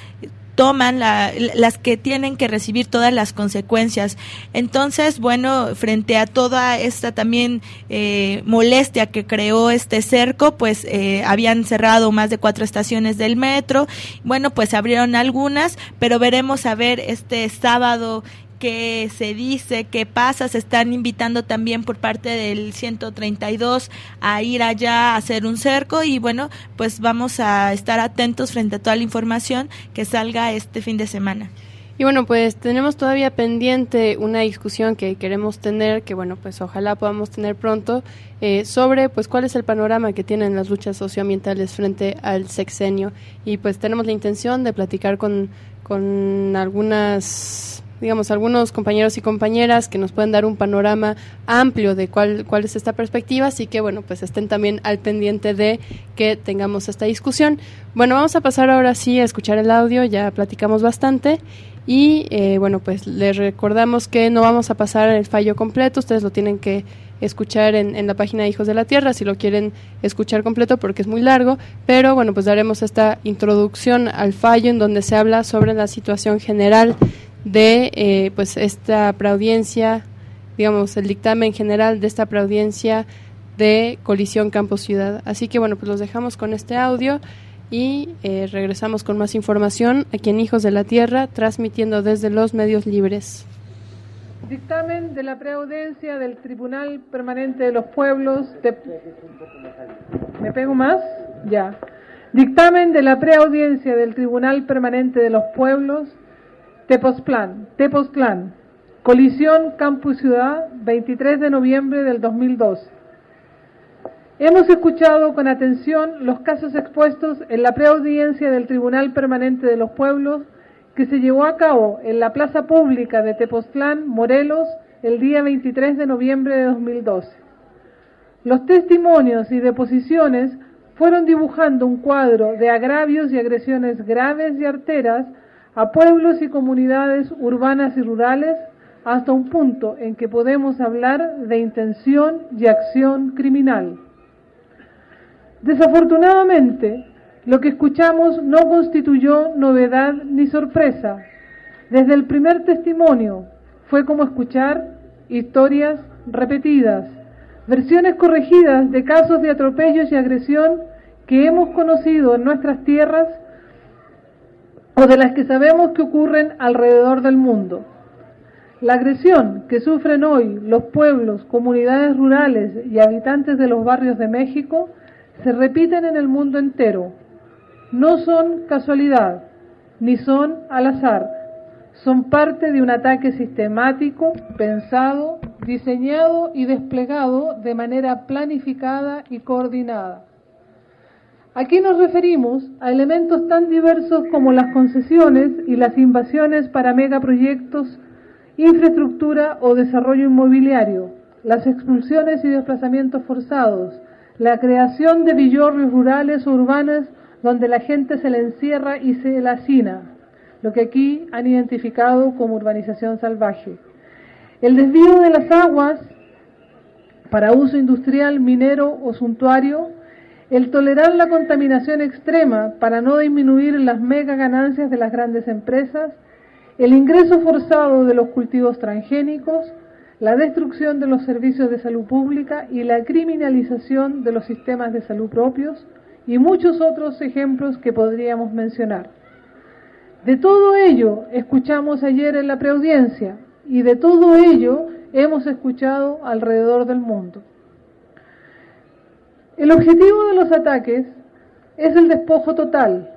Speaker 3: toman la, las que tienen que recibir todas las consecuencias. Entonces, bueno, frente a toda esta también eh, molestia que creó este cerco, pues habían cerrado más de cuatro estaciones del metro. Bueno, pues abrieron algunas, pero veremos a ver este sábado qué se dice, qué pasa. Se están invitando también por parte del 132 a ir allá a hacer un cerco y bueno, pues vamos a estar atentos frente a toda la información que salga este fin de semana.
Speaker 2: Y bueno, pues tenemos todavía pendiente una discusión que queremos tener, que bueno, pues ojalá podamos tener pronto, eh, sobre pues cuál es el panorama que tienen las luchas socioambientales frente al sexenio. Y pues tenemos la intención de platicar con, con algunas, digamos, algunos compañeros y compañeras que nos pueden dar un panorama amplio de cuál, cuál es esta perspectiva, así que bueno, pues estén también al pendiente de que tengamos esta discusión. Bueno, vamos a pasar ahora sí a escuchar el audio, ya platicamos bastante. Y eh, bueno, pues les recordamos que no vamos a pasar el fallo completo, ustedes lo tienen que escuchar en, en, la página de Hijos de la Tierra si lo quieren escuchar completo porque es muy largo, pero bueno, pues daremos esta introducción al fallo en donde se habla sobre la situación general de eh, pues esta preaudiencia, digamos, el dictamen general de esta preaudiencia de colisión campo-ciudad. Así que bueno, pues los dejamos con este audio y eh, regresamos con más información aquí en Hijos de la Tierra, transmitiendo desde los medios libres.
Speaker 5: Dictamen de la preaudiencia del Tribunal Permanente de los Pueblos. ¿Me pego más? Ya. Dictamen de la preaudiencia del Tribunal Permanente de los Pueblos Tepoztlán, Tepoztlán, colisión Campus Ciudad, 23 de noviembre del 2012. Hemos escuchado con atención los casos expuestos en la preaudiencia del Tribunal Permanente de los Pueblos que se llevó a cabo en la plaza pública de Tepoztlán, Morelos, el día 23 de noviembre de 2012. Los testimonios y deposiciones fueron dibujando un cuadro de agravios y agresiones graves y arteras a pueblos y comunidades urbanas y rurales hasta un punto en que podemos hablar de intención y acción criminal. Desafortunadamente, lo que escuchamos no constituyó novedad ni sorpresa. Desde el primer testimonio fue como escuchar historias repetidas, versiones corregidas de casos de atropellos y agresión que hemos conocido en nuestras tierras de las que sabemos que ocurren alrededor del mundo. La agresión que sufren hoy los pueblos, comunidades rurales y habitantes de los barrios de México se repiten en el mundo entero. No son casualidad, ni son al azar. Son parte de un ataque sistemático, pensado, diseñado y desplegado de manera planificada y coordinada. Aquí nos referimos a elementos tan diversos como las concesiones y las invasiones para megaproyectos, infraestructura o desarrollo inmobiliario, las expulsiones y desplazamientos forzados, la creación de villorrios rurales o urbanas donde la gente se le encierra y se la hacina, lo que aquí han identificado como urbanización salvaje. El desvío de las aguas para uso industrial, minero o suntuario, el tolerar la contaminación extrema para no disminuir las mega ganancias de las grandes empresas, el ingreso forzado de los cultivos transgénicos, la destrucción de los servicios de salud pública y la criminalización de los sistemas de salud propios y muchos otros ejemplos que podríamos mencionar. De todo ello escuchamos ayer en la preaudiencia y de todo ello hemos escuchado alrededor del mundo. El objetivo de los ataques es el despojo total,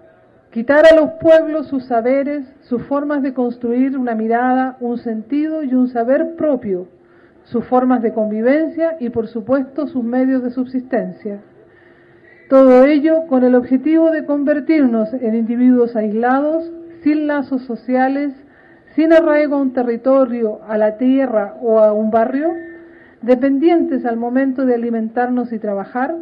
Speaker 5: quitar a los pueblos sus saberes, sus formas de construir una mirada, un sentido y un saber propio, sus formas de convivencia y por supuesto sus medios de subsistencia. Todo ello con el objetivo de convertirnos en individuos aislados, sin lazos sociales, sin arraigo a un territorio, a la tierra o a un barrio, dependientes al momento de alimentarnos y trabajar,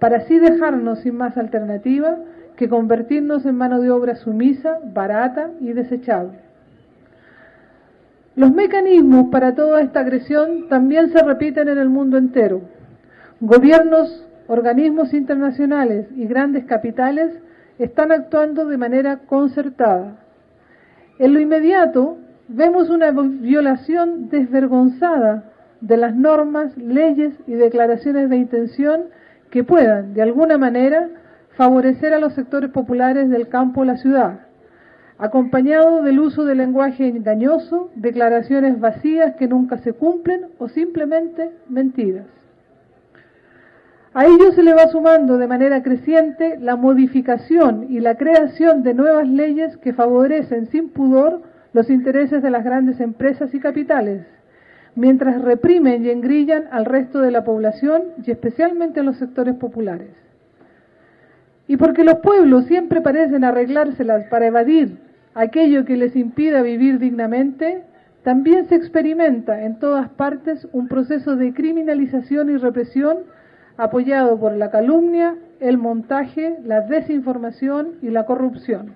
Speaker 5: para así dejarnos sin más alternativa que convertirnos en mano de obra sumisa, barata y desechable. Los mecanismos para toda esta agresión también se repiten en el mundo entero. Gobiernos, organismos internacionales y grandes capitales están actuando de manera concertada. En lo inmediato vemos una violación desvergonzada de las normas, leyes y declaraciones de intención que puedan, de alguna manera, favorecer a los sectores populares del campo o la ciudad, acompañado del uso de lenguaje engañoso, declaraciones vacías que nunca se cumplen o simplemente mentiras. A ello se le va sumando de manera creciente la modificación y la creación de nuevas leyes que favorecen sin pudor los intereses de las grandes empresas y capitales, mientras reprimen y engrillan al resto de la población y especialmente a los sectores populares. Y porque los pueblos siempre parecen arreglárselas para evadir aquello que les impida vivir dignamente, también se experimenta en todas partes un proceso de criminalización y represión apoyado por la calumnia, el montaje, la desinformación y la corrupción.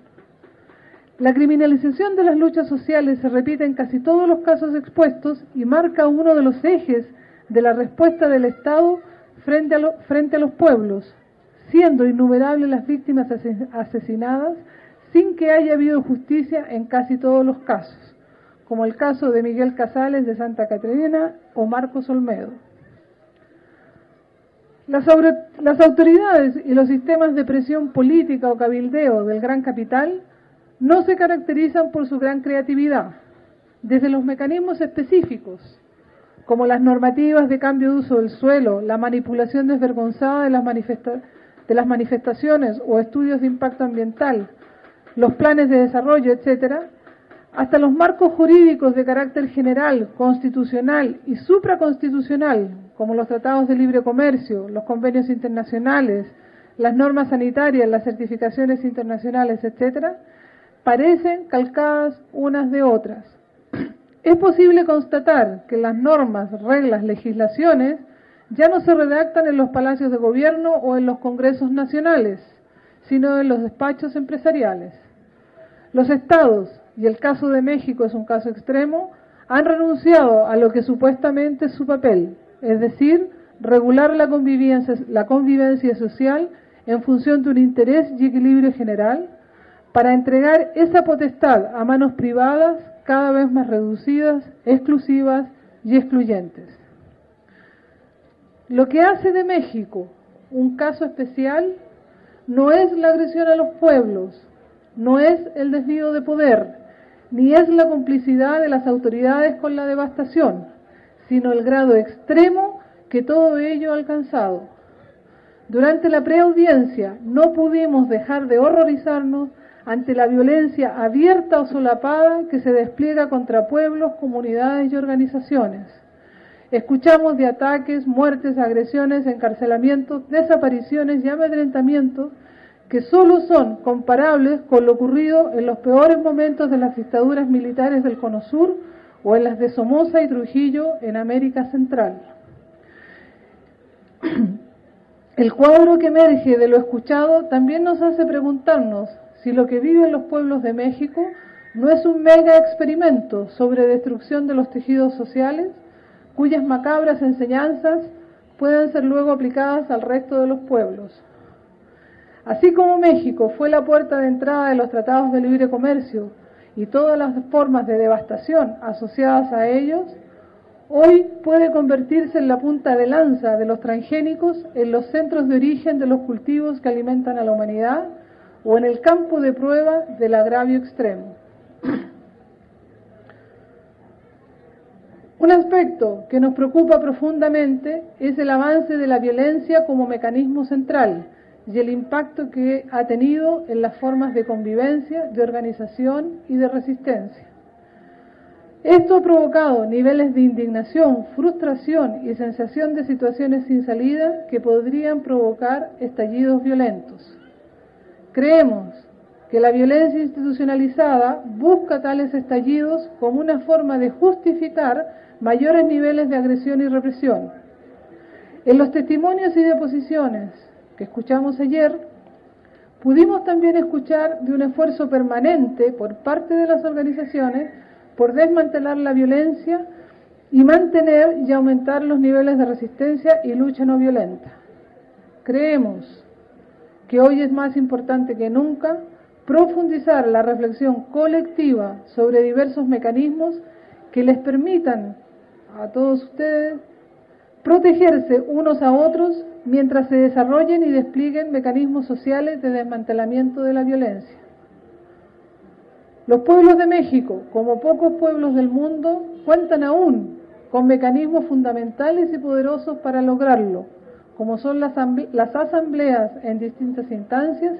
Speaker 5: La criminalización de las luchas sociales se repite en casi todos los casos expuestos y marca uno de los ejes de la respuesta del Estado frente a, los pueblos, siendo innumerables las víctimas ase- asesinadas sin que haya habido justicia en casi todos los casos, como el caso de Miguel Casales de Santa Catarina o Marcos Olmedo. Las, las autoridades y los sistemas de presión política o cabildeo del gran capital no se caracterizan por su gran creatividad, desde los mecanismos específicos, como las normativas de cambio de uso del suelo, la manipulación desvergonzada de las, manifesta- de las manifestaciones o estudios de impacto ambiental, los planes de desarrollo, etcétera, hasta los marcos jurídicos de carácter general, constitucional y supraconstitucional, como los tratados de libre comercio, los convenios internacionales, las normas sanitarias, las certificaciones internacionales, etcétera, parecen calcadas unas de otras. Es posible constatar que las normas, reglas, legislaciones ya no se redactan en los palacios de gobierno o en los congresos nacionales, sino en los despachos empresariales. Los estados, y el caso de México es un caso extremo, han renunciado a lo que supuestamente es su papel, es decir, regular la convivencia, la convivencia social en función de un interés y equilibrio general, para entregar esa potestad a manos privadas cada vez más reducidas, exclusivas y excluyentes. Lo que hace de México un caso especial no es la agresión a los pueblos, no es el desvío de poder, ni es la complicidad de las autoridades con la devastación, sino el grado extremo que todo ello ha alcanzado. Durante la preaudiencia no pudimos dejar de horrorizarnos ante la violencia abierta o solapada que se despliega contra pueblos, comunidades y organizaciones. Escuchamos de ataques, muertes, agresiones, encarcelamientos, desapariciones y amedrentamientos que solo son comparables con lo ocurrido en los peores momentos de las dictaduras militares del Cono Sur o en las de Somoza y Trujillo en América Central. (clears throat) El cuadro que emerge de lo escuchado también nos hace preguntarnos si lo que viven los pueblos de México no es un mega experimento sobre destrucción de los tejidos sociales, cuyas macabras enseñanzas pueden ser luego aplicadas al resto de los pueblos. Así como México fue la puerta de entrada de los tratados de libre comercio y todas las formas de devastación asociadas a ellos, hoy puede convertirse en la punta de lanza de los transgénicos en los centros de origen de los cultivos que alimentan a la humanidad o en el campo de prueba del agravio extremo. Un aspecto que nos preocupa profundamente es el avance de la violencia como mecanismo central y el impacto que ha tenido en las formas de convivencia, de organización y de resistencia. Esto ha provocado niveles de indignación, frustración y sensación de situaciones sin salida que podrían provocar estallidos violentos. Creemos que la violencia institucionalizada busca tales estallidos como una forma de justificar mayores niveles de agresión y represión. En los testimonios y deposiciones que escuchamos ayer, pudimos también escuchar de un esfuerzo permanente por parte de las organizaciones por desmantelar la violencia y mantener y aumentar los niveles de resistencia y lucha no violenta. Creemos que hoy es más importante que nunca profundizar la reflexión colectiva sobre diversos mecanismos que les permitan a todos ustedes protegerse unos a otros mientras se desarrollen y desplieguen mecanismos sociales de desmantelamiento de la violencia. Los pueblos de México, como pocos pueblos del mundo, cuentan aún con mecanismos fundamentales y poderosos para lograrlo, como son las, asamble- las asambleas en distintas instancias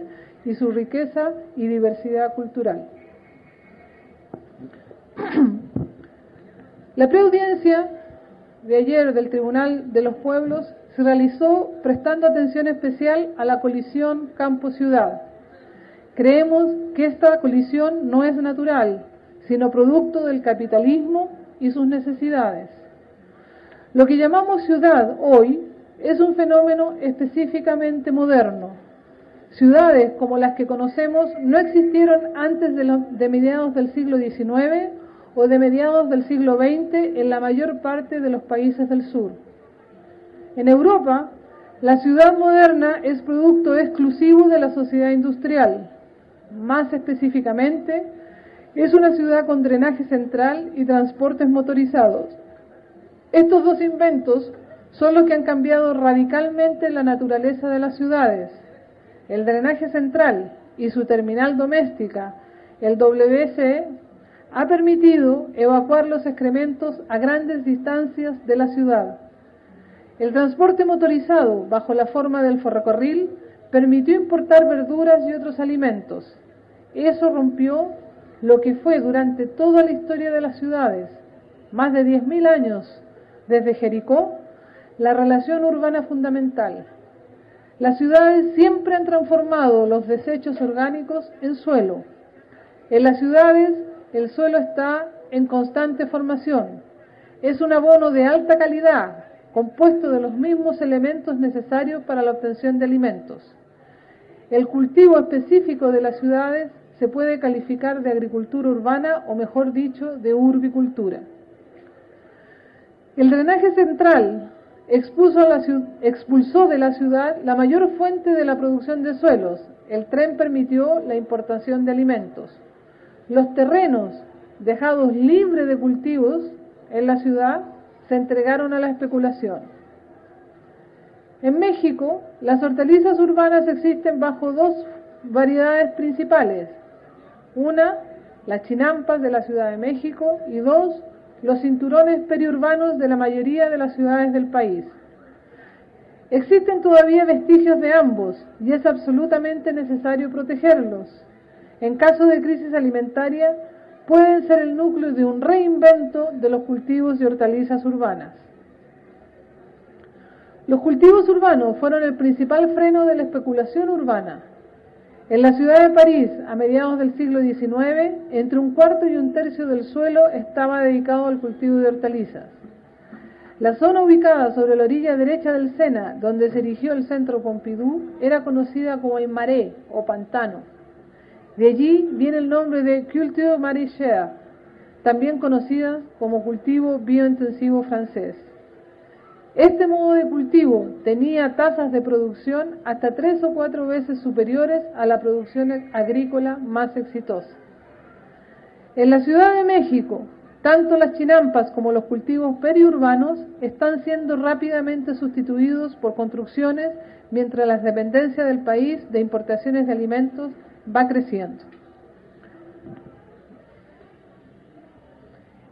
Speaker 5: y su riqueza y diversidad cultural. (clears throat) La preaudiencia de ayer del Tribunal de los Pueblos se realizó prestando atención especial a la colisión campo-ciudad. Creemos que esta colisión no es natural, sino producto del capitalismo y sus necesidades. Lo que llamamos ciudad hoy es un fenómeno específicamente moderno. Ciudades como las que conocemos no existieron antes de, mediados del siglo XIX o de mediados del siglo XX en la mayor parte de los países del sur. En Europa, la ciudad moderna es producto exclusivo de la sociedad industrial. Más específicamente, es una ciudad con drenaje central y transportes motorizados. Estos dos inventos son los que han cambiado radicalmente la naturaleza de las ciudades. El drenaje central y su terminal doméstica, el WC, ha permitido evacuar los excrementos a grandes distancias de la ciudad. El transporte motorizado, bajo la forma del ferrocarril, permitió importar verduras y otros alimentos. Eso rompió lo que fue durante toda la historia de las ciudades, más de 10.000 años desde Jericó, la relación urbana fundamental. Las ciudades siempre han transformado los desechos orgánicos en suelo. En las ciudades el suelo está en constante formación. Es un abono de alta calidad, compuesto de los mismos elementos necesarios para la obtención de alimentos. El cultivo específico de las ciudades se puede calificar de agricultura urbana o mejor dicho, de urbicultura. El drenaje central expulsó de la ciudad la mayor fuente de la producción de suelos. El tren permitió la importación de alimentos. Los terrenos dejados libres de cultivos en la ciudad se entregaron a la especulación. En México, las hortalizas urbanas existen bajo dos variedades principales. Una, las chinampas de la Ciudad de México y dos, los cinturones periurbanos de la mayoría de las ciudades del país. Existen todavía vestigios de ambos y es absolutamente necesario protegerlos. En caso de crisis alimentaria, pueden ser el núcleo de un reinvento de los cultivos de hortalizas urbanas. Los cultivos urbanos fueron el principal freno de la especulación urbana. En la ciudad de París, a mediados del siglo XIX, entre un cuarto y un tercio del suelo estaba dedicado al cultivo de hortalizas. La zona ubicada sobre la orilla derecha del Sena, donde se erigió el centro Pompidou, era conocida como el Marais o pantano. De allí viene el nombre de culture maraîchère, también conocida como cultivo biointensivo francés. Este modo de cultivo tenía tasas de producción hasta tres o cuatro veces superiores a la producción agrícola más exitosa. En la Ciudad de México, tanto las chinampas como los cultivos periurbanos están siendo rápidamente sustituidos por construcciones mientras la dependencia del país de importaciones de alimentos va creciendo.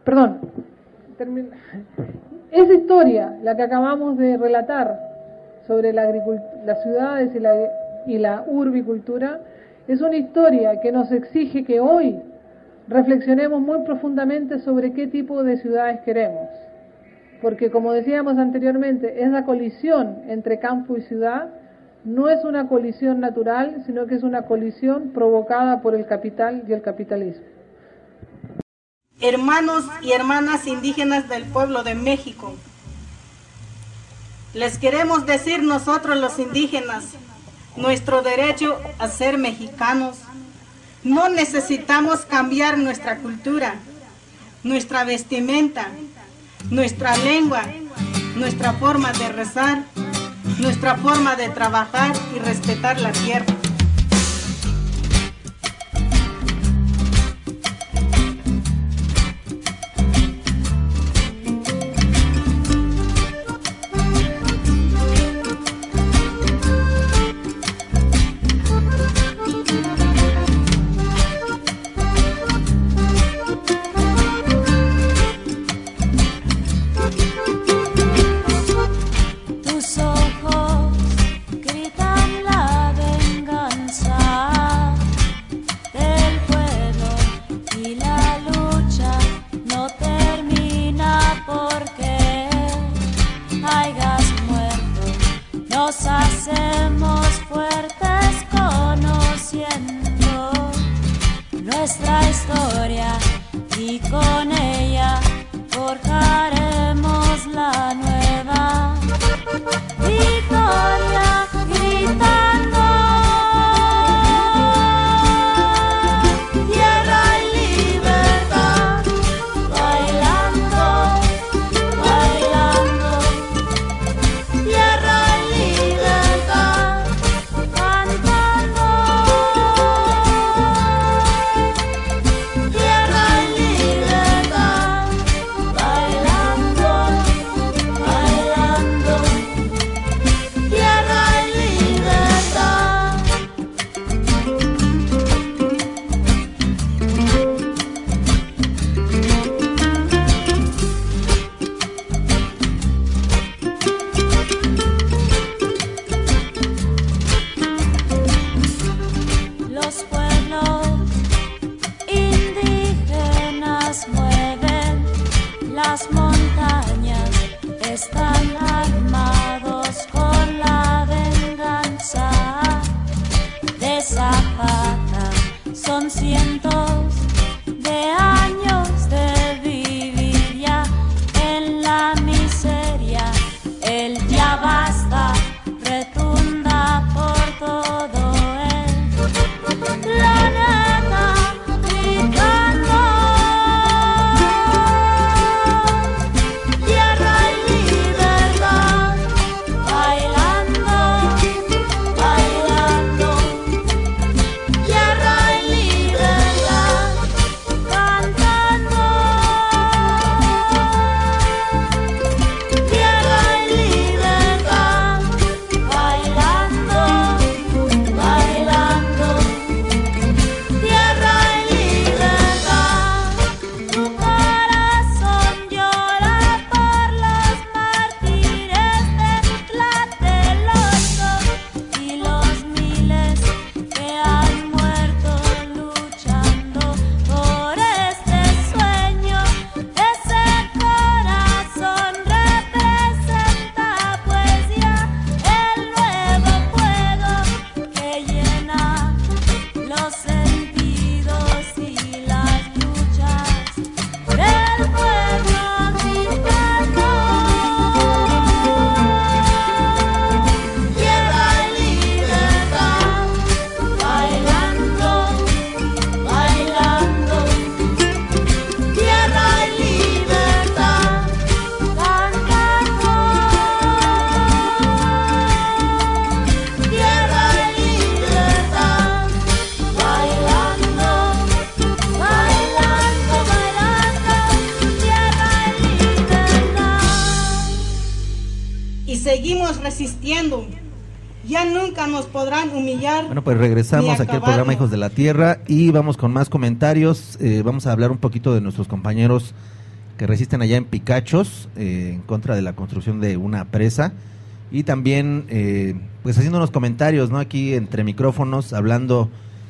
Speaker 5: Perdón, termino. Esa historia, la que acabamos de relatar sobre la las ciudades y la, y la urbicultura, es una historia que nos exige que hoy reflexionemos muy profundamente sobre qué tipo de ciudades queremos. Porque como decíamos anteriormente, esa colisión entre campo y ciudad no es una colisión natural, sino que es una colisión provocada por el capital y el capitalismo.
Speaker 6: Hermanos y hermanas indígenas del pueblo de México. Les queremos decir nosotros los indígenas nuestro derecho a ser mexicanos. No necesitamos cambiar nuestra cultura, nuestra vestimenta, nuestra lengua, nuestra forma de rezar, nuestra forma de trabajar y respetar la tierra. forjar.
Speaker 4: Bueno, pues regresamos aquí al programa Hijos de la Tierra y vamos con más comentarios. Eh, vamos a hablar un poquito de nuestros compañeros que resisten allá en Picachos eh, en contra de la construcción de una presa y también eh, pues haciendo unos comentarios, ¿no? Aquí entre micrófonos hablando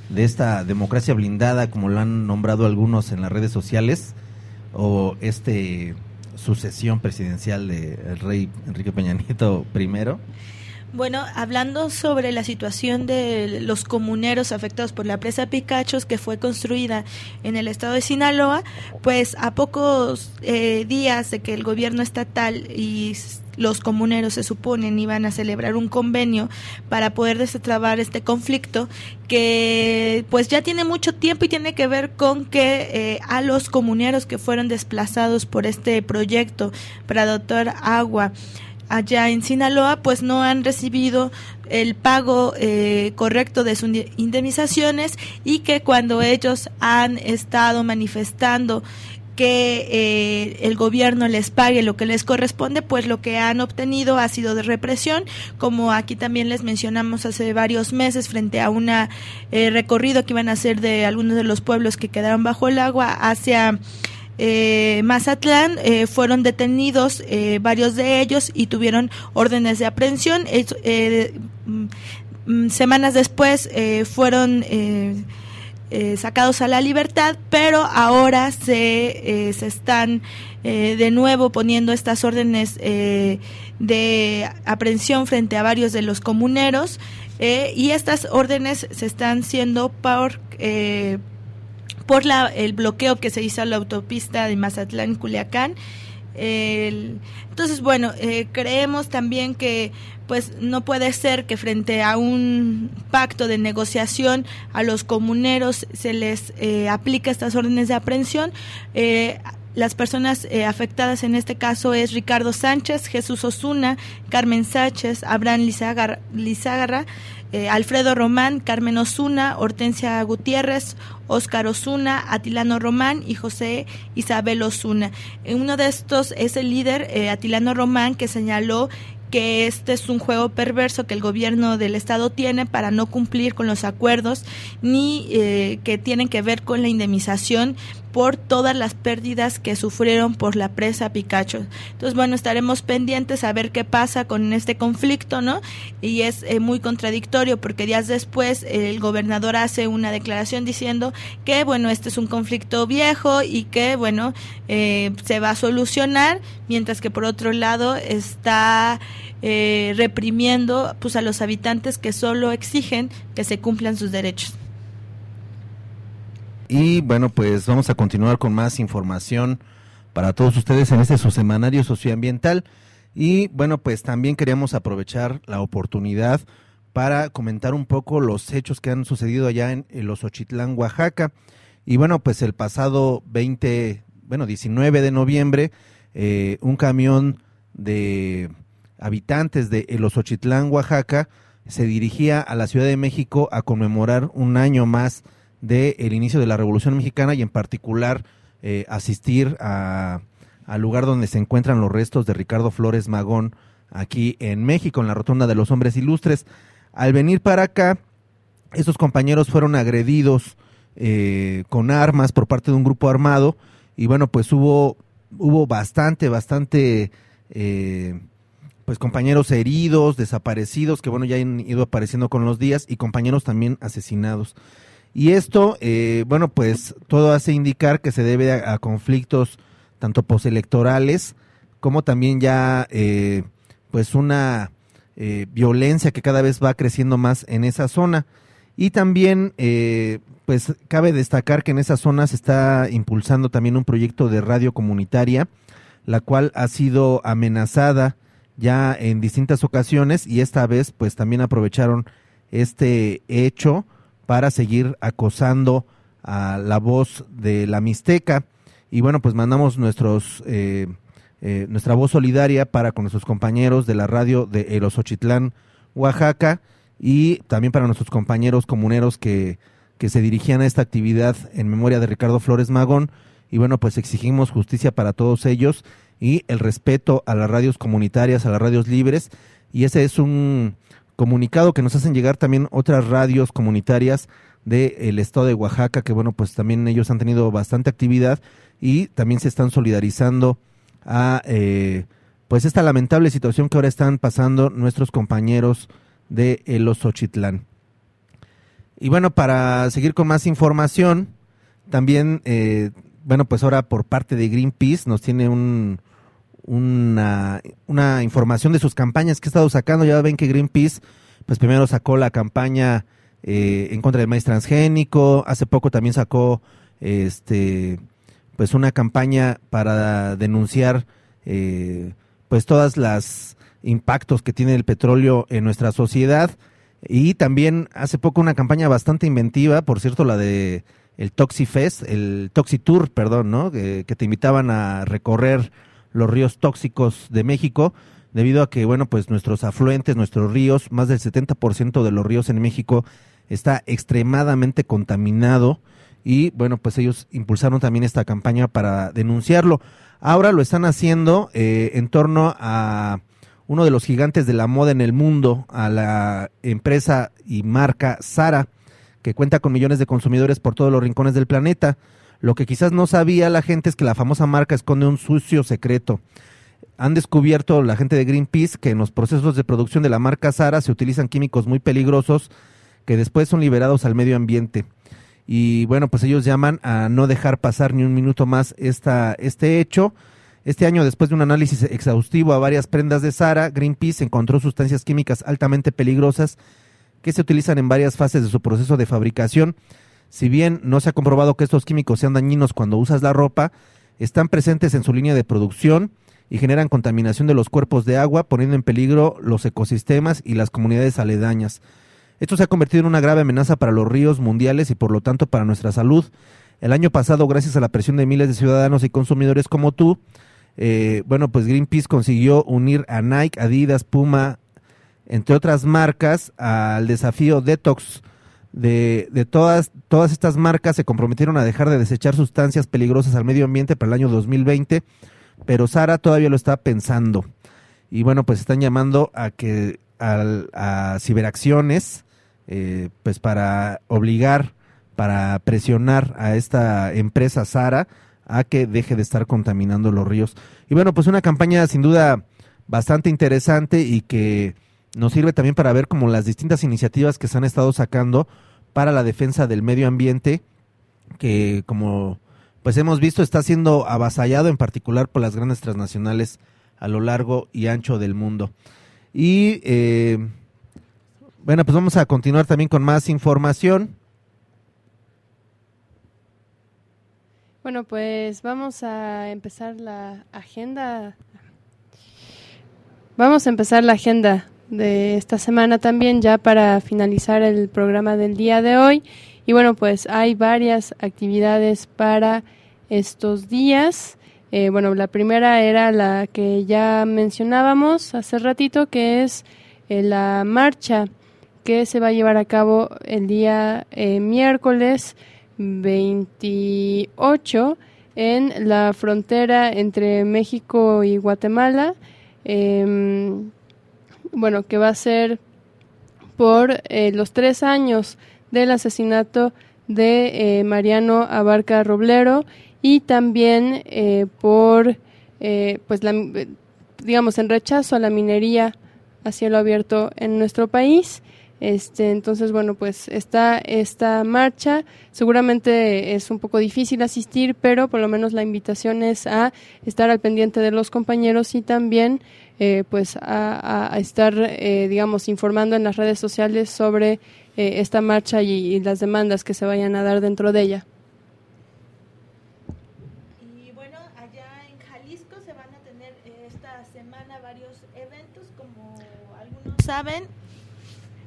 Speaker 4: de esta democracia blindada como lo han nombrado algunos en las redes sociales o este sucesión presidencial del rey Enrique Peña Nieto primero.
Speaker 3: Bueno, hablando sobre la situación de los comuneros afectados por la presa Picachos que fue construida en el estado de Sinaloa, pues a pocos eh, días de que el gobierno estatal y los comuneros se suponen iban a celebrar un convenio para poder destrabar este conflicto que pues ya tiene mucho tiempo y tiene que ver con que eh, a los comuneros que fueron desplazados por este proyecto para adoptar agua allá en Sinaloa, pues no han recibido el pago eh, correcto de sus inde- indemnizaciones y que cuando ellos han estado manifestando que eh, el gobierno les pague lo que les corresponde, pues lo que han obtenido ha sido de represión, como aquí también les mencionamos hace varios meses frente a un recorrido que iban a hacer de algunos de los pueblos que quedaron bajo el agua hacia eh, Mazatlán eh, fueron detenidos eh, varios de ellos y tuvieron órdenes de aprehensión. Eh, mm, mm, semanas después fueron sacados a la libertad, pero ahora se, se están de nuevo poniendo estas órdenes de aprehensión frente a varios de los comuneros y estas órdenes se están siendo por por la, el bloqueo que se hizo a la autopista de Mazatlán Culiacán. El- entonces, bueno, eh, creemos también que pues no puede ser que frente a un pacto de negociación a los comuneros se les eh, aplique estas órdenes de aprehensión. Eh, las personas eh, afectadas en este caso es Ricardo Sánchez, Jesús Osuna, Carmen Sánchez, Abraham Lizágar- Lizágarra, eh, Alfredo Román, Carmen Osuna, Hortensia Gutiérrez, Óscar Osuna, Atilano Román y José Isabel Osuna. Eh, Uno de estos es el líder, eh, Atilano Román, que señaló que este es un juego perverso que el gobierno del estado tiene para no cumplir con los acuerdos ni que tienen que ver con la indemnización por todas las pérdidas que sufrieron por la presa Picacho. Entonces, bueno, estaremos pendientes a ver qué pasa con este conflicto, ¿no? Y es eh, muy contradictorio porque días después el gobernador hace una declaración diciendo que, bueno, este es un conflicto viejo y que, bueno, eh, se va a solucionar, mientras que por otro lado está eh, reprimiendo pues a los habitantes que solo exigen que se cumplan sus derechos.
Speaker 4: Y bueno, pues vamos a continuar con más información para todos ustedes en este su semanario socioambiental. Y bueno, pues también queríamos aprovechar la oportunidad para comentar un poco los hechos que han sucedido allá en, en Los Ochitlán, Oaxaca. Y bueno, pues el pasado 20, bueno, 19 de noviembre, eh, un camión de habitantes de Los Ochitlán, Oaxaca, se dirigía a la Ciudad de México a conmemorar un año más del inicio de la Revolución Mexicana y en particular eh, asistir a, al lugar donde se encuentran los restos de Ricardo Flores Magón aquí en México, en la Rotonda de los Hombres Ilustres. Al venir para acá, estos compañeros fueron agredidos eh, con armas por parte de un grupo armado y bueno, pues hubo, hubo bastante, bastante... eh, pues compañeros heridos, desaparecidos, que bueno, ya han ido apareciendo con los días, y compañeros también asesinados. Y esto, eh, bueno, pues todo hace indicar que se debe a, conflictos tanto postelectorales como también ya, eh, pues una eh, violencia que cada vez va creciendo más en esa zona. Y también, eh, pues cabe destacar que en esa zona se está impulsando también un proyecto de radio comunitaria, la cual ha sido amenazada ya en distintas ocasiones y esta vez pues también aprovecharon este hecho para seguir acosando a la voz de la Mixteca y bueno pues mandamos nuestros eh, eh, nuestra voz solidaria para con nuestros compañeros de la radio de Erosochitlán, Oaxaca y también para nuestros compañeros comuneros que, que se dirigían a esta actividad en memoria de Ricardo Flores Magón y bueno pues exigimos justicia para todos ellos y el respeto a las radios comunitarias, a las radios libres. Y ese es un comunicado que nos hacen llegar también otras radios comunitarias del estado de Oaxaca, que bueno, pues también ellos han tenido bastante actividad y también se están solidarizando a eh, pues esta lamentable situación que ahora están pasando nuestros compañeros de El Osochitlán. Y bueno, para seguir con más información, también, eh, bueno, pues ahora por parte de Greenpeace nos tiene un, una, una información de sus campañas que ha estado sacando. Ya ven que Greenpeace, pues primero sacó la campaña eh, en contra del maíz transgénico, hace poco también sacó este pues una campaña para denunciar eh, pues todas las impactos que tiene el petróleo en nuestra sociedad y también hace poco una campaña bastante inventiva, por cierto, la de el Toxifest, el Toxitour, perdón, ¿no? Que, que te invitaban a recorrer los ríos tóxicos de México, debido a que, bueno, pues nuestros afluentes, nuestros ríos, más del 70% de los ríos en México está extremadamente contaminado y, bueno, pues ellos impulsaron también esta campaña para denunciarlo. Ahora lo están haciendo eh, en torno a uno de los gigantes de la moda en el mundo, a la empresa y marca Sara, que cuenta con millones de consumidores por todos los rincones del planeta. Lo que quizás no sabía la gente es que la famosa marca esconde un sucio secreto. Han descubierto la gente de Greenpeace que en los procesos de producción de la marca Sara se utilizan químicos muy peligrosos que después son liberados al medio ambiente. y bueno, pues ellos llaman a no dejar pasar ni un minuto más esta, este hecho. Este año, después de un análisis exhaustivo a varias prendas de Sara, Greenpeace encontró sustancias químicas altamente peligrosas que se utilizan en varias fases de su proceso de fabricación. Si bien no se ha comprobado que estos químicos sean dañinos cuando usas la ropa, están presentes en su línea de producción y generan contaminación de los cuerpos de agua, poniendo en peligro los ecosistemas y las comunidades aledañas. Esto se ha convertido en una grave amenaza para los ríos mundiales y por lo tanto para nuestra salud. El año pasado, gracias a la presión de miles de ciudadanos y consumidores como tú, eh, bueno, pues Greenpeace consiguió unir a Nike, Adidas, Puma, entre otras marcas, al desafío Detox. De, de todas, todas estas marcas se comprometieron a dejar de desechar sustancias peligrosas al medio ambiente para el año 2020, pero Sara todavía lo está pensando. Y bueno, pues están llamando a que al- a ciberacciones, eh, pues para obligar, para presionar a esta empresa Sara a que deje de estar contaminando los ríos. Y bueno, pues una campaña sin duda bastante interesante y que nos sirve también para ver como las distintas iniciativas que se han estado sacando para la defensa del medio ambiente, que como pues hemos visto está siendo avasallado en particular por las grandes transnacionales a lo largo y ancho del mundo. Y eh, bueno, pues vamos a continuar también con más información.
Speaker 2: Bueno, pues vamos a empezar la agenda. Vamos a empezar la agenda de esta semana también ya para finalizar el programa del día de hoy. Y bueno, pues hay varias actividades para estos días. Eh, bueno, la primera era la que ya mencionábamos hace ratito, que es eh, la marcha que se va a llevar a cabo el día eh, miércoles 28 en la frontera entre México y Guatemala. Em, bueno, que va a ser por eh, los tres años del asesinato de eh, Mariano Abarca Roblero y también eh, por, eh, pues, la, eh, digamos, en rechazo a la minería a cielo abierto en nuestro país. Este, entonces, bueno, pues está esta marcha. Seguramente es un poco difícil asistir, pero por lo menos la invitación es a estar al pendiente de los compañeros y también, eh, pues, a, estar, eh, digamos, informando en las redes sociales sobre eh, esta marcha y, y las demandas que se vayan a dar dentro de ella.
Speaker 3: Saben.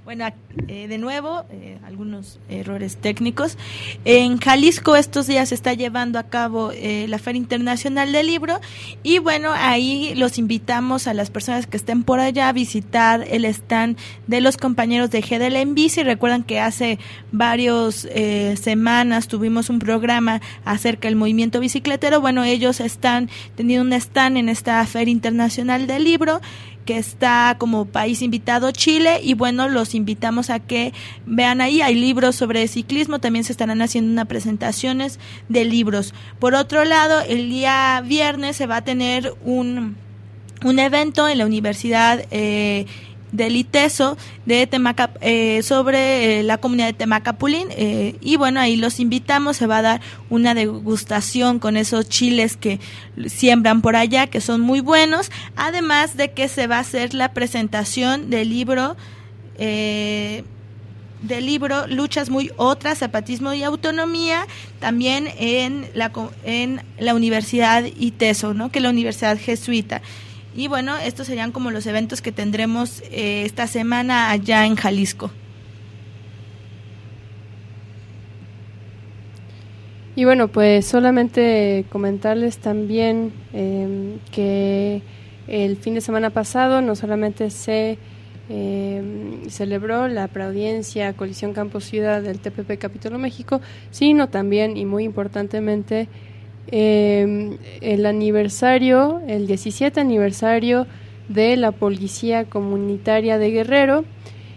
Speaker 3: Bueno, eh, de nuevo, eh, algunos errores técnicos. En Jalisco estos días se está llevando a cabo eh, la Feria Internacional del Libro y bueno, ahí los invitamos a las personas que estén por allá a visitar el stand de los compañeros de GDL en bici. Recuerdan que hace varios eh, semanas tuvimos un programa acerca del movimiento bicicletero. Bueno, ellos están teniendo un stand en esta Feria Internacional del Libro que está como país invitado Chile y bueno, los invitamos a que vean ahí, hay libros sobre ciclismo, también se estarán haciendo unas presentaciones de libros. Por otro lado, el día viernes se va a tener un, un evento en la Universidad eh, del ITESO de Temaca, eh, sobre eh, la comunidad de Temacapulín eh, y bueno ahí los invitamos se va a dar una degustación con esos chiles que siembran por allá que son muy buenos además de que se va a hacer la presentación del libro eh, del libro Luchas muy otras, zapatismo y autonomía, también en la, en la Universidad ITESO, ¿no? que es la Universidad Jesuita. Y bueno, estos serían como los eventos que tendremos eh, esta semana allá en Jalisco.
Speaker 2: Y bueno, pues solamente comentarles también eh, que el fin de semana pasado no solamente se eh, celebró la preaudiencia Colisión Campo Ciudad del TPP Capítulo México, sino también y muy importantemente eh, el aniversario, el 17 aniversario de la Policía Comunitaria de Guerrero.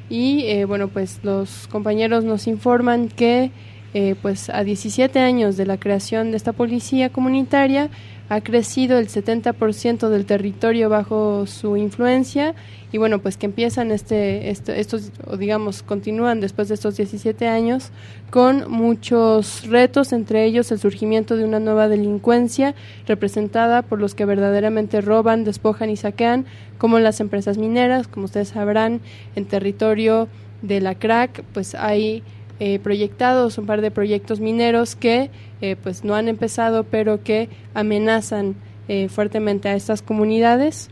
Speaker 2: Y eh, bueno pues los compañeros nos informan que eh, pues a 17 años de la creación de esta policía comunitaria ha crecido el 70% del territorio bajo su influencia y bueno, pues que empiezan este, este- estos, o digamos, continúan después de estos 17 años con muchos retos, entre ellos el surgimiento de una nueva delincuencia representada por los que verdaderamente roban, despojan y saquean, como las empresas mineras, como ustedes sabrán, en territorio de la CRAC, pues hay eh, proyectados un par de proyectos mineros que eh, pues no han empezado, pero que amenazan eh, fuertemente a estas comunidades.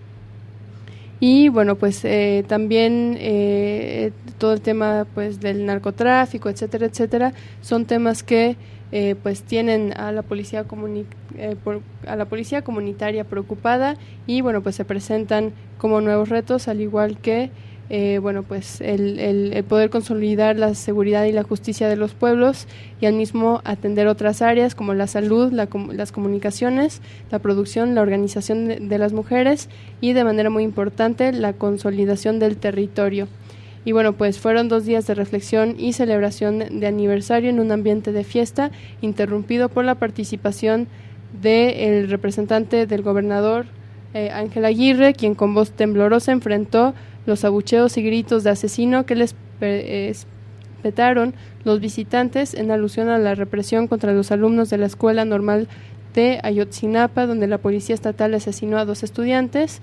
Speaker 2: Y bueno, pues también todo el tema pues del narcotráfico, etcétera, etcétera, son temas que pues tienen a la policía eh, a la policía comunitaria preocupada y bueno pues se presentan como nuevos retos al igual que eh, bueno pues el, el- el poder consolidar la seguridad y la justicia de los pueblos y al mismo atender otras áreas como la salud, la las comunicaciones, la producción, la organización de, de las mujeres y de manera muy importante la consolidación del territorio. Y bueno, pues fueron dos días de reflexión y celebración de aniversario en un ambiente de fiesta, interrumpido por la participación del representante del gobernador eh, Ángel Aguirre, quien con voz temblorosa enfrentó los abucheos y gritos de asesino que les pe- espetaron los visitantes en alusión a la represión contra los alumnos de la Escuela Normal de Ayotzinapa, donde la Policía Estatal asesinó a dos estudiantes.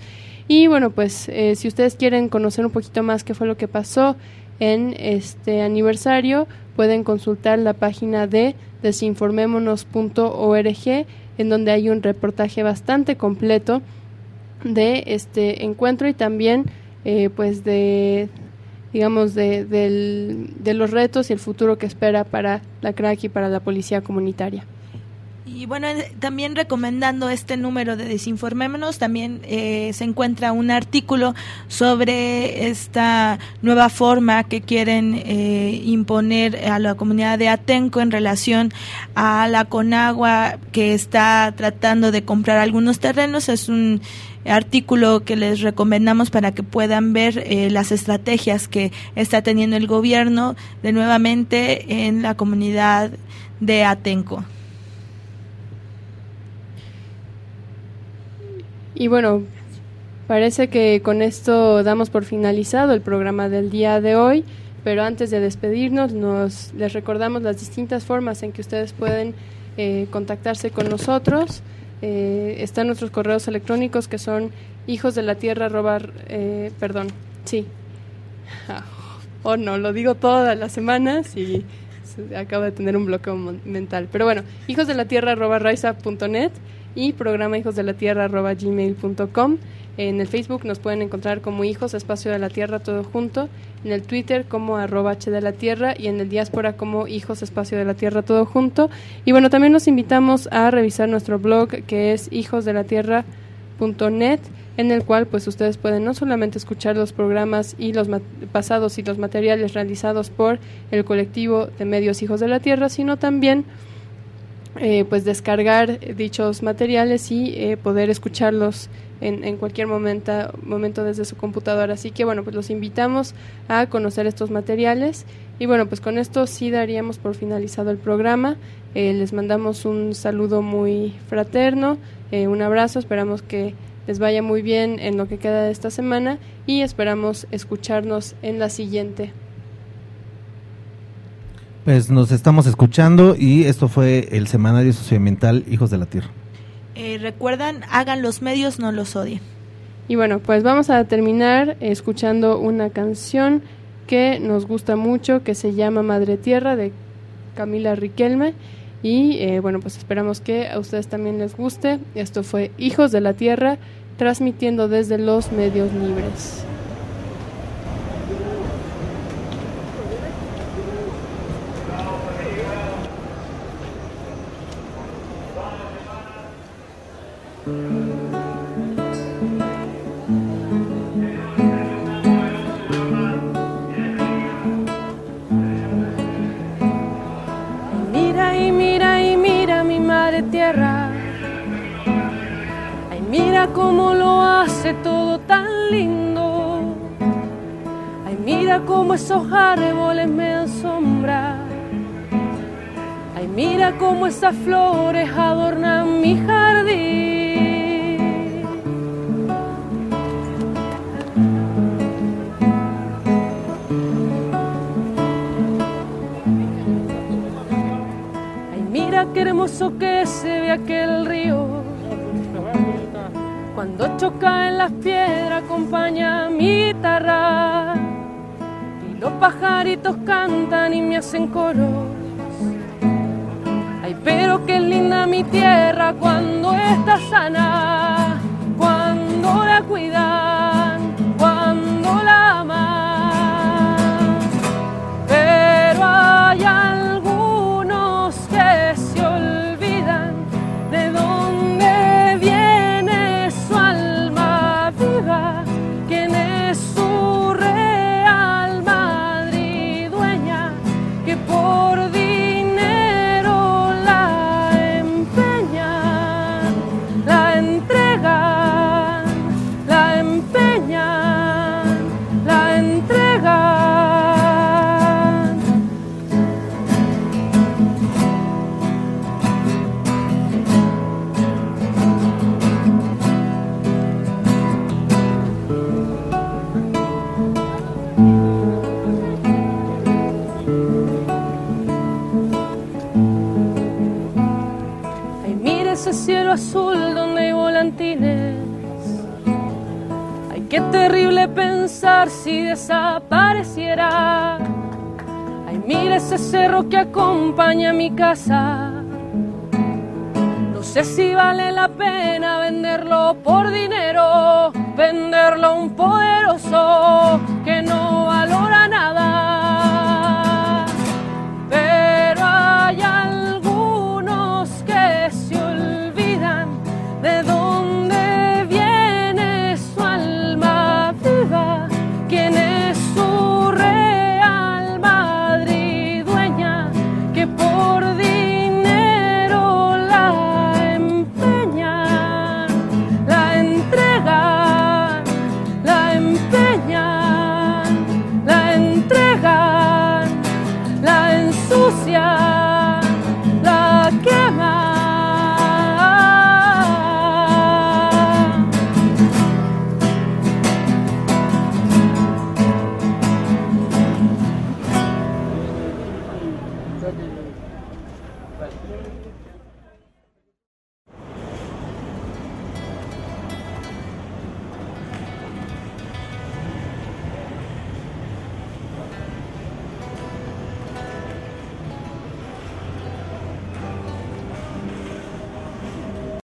Speaker 2: Y bueno, pues eh, si ustedes quieren conocer un poquito más qué fue lo que pasó en este aniversario, pueden consultar la página de desinformémonos.org, en donde hay un reportaje bastante completo de este encuentro y también eh, pues de digamos de, del- de los retos y el futuro que espera para la crack y para la policía comunitaria.
Speaker 3: Y bueno, también recomendando este número de Desinformémonos, también eh, se encuentra un artículo sobre esta nueva forma que quieren eh, imponer a la comunidad de Atenco en relación a la Conagua que está tratando de comprar algunos terrenos. Es un artículo que les recomendamos para que puedan ver eh, las estrategias que está teniendo el gobierno de nuevamente en la comunidad de Atenco.
Speaker 2: Y bueno, parece que con esto damos por finalizado el programa del día de hoy, pero antes de despedirnos nos les recordamos las distintas formas en que ustedes pueden eh, contactarse con nosotros. Eh, están nuestros correos electrónicos que son hijos de la tierra arroba, eh, perdón, sí. (laughs) Oh no, lo digo todas las semanas y acabo de tener un bloqueo mental. Pero bueno, hijos de la tierra y programa hijos de la tierra gmail.com. En el Facebook nos pueden encontrar como hijos espacio de la tierra todo junto, en el Twitter como arroba h de la tierra y en el diáspora como hijos espacio de la tierra todo junto. Y bueno, también los invitamos a revisar nuestro blog que es hijosdelatierra.net en el cual pues ustedes pueden no solamente escuchar los programas y los pasados y los materiales realizados por el colectivo de medios Hijos de la Tierra, sino también eh, pues descargar dichos materiales y eh, poder escucharlos en, en cualquier momento, momento desde su computadora. Así que bueno, pues los invitamos a conocer estos materiales y bueno, pues con esto sí daríamos por finalizado el programa. Eh, les mandamos un saludo muy fraterno, eh, un abrazo, esperamos que les vaya muy bien en lo que queda de esta semana y esperamos escucharnos en la siguiente.
Speaker 4: Pues nos estamos escuchando y esto fue el semanario socioambiental Hijos de la Tierra.
Speaker 3: Eh, recuerdan, hagan los medios, no los odien.
Speaker 2: Y bueno, pues vamos a terminar escuchando una canción que nos gusta mucho, que se llama Madre Tierra de Camila Riquelme. Y eh, bueno, pues esperamos que a ustedes también les guste. Esto fue Hijos de la Tierra, transmitiendo desde los medios libres.
Speaker 7: hermosas flores adornan mi jardín. Ay, mira qué hermoso que se ve aquel río. Cuando choca en las piedras acompaña mi guitarra y los pajaritos cantan y me hacen coro Ay, pero qué linda mi tierra cuando está sana, cuando la cuidan, si desapareciera. Ay, mira ese cerro que acompaña mi casa. No sé si vale la pena venderlo por dinero, venderlo a un poderoso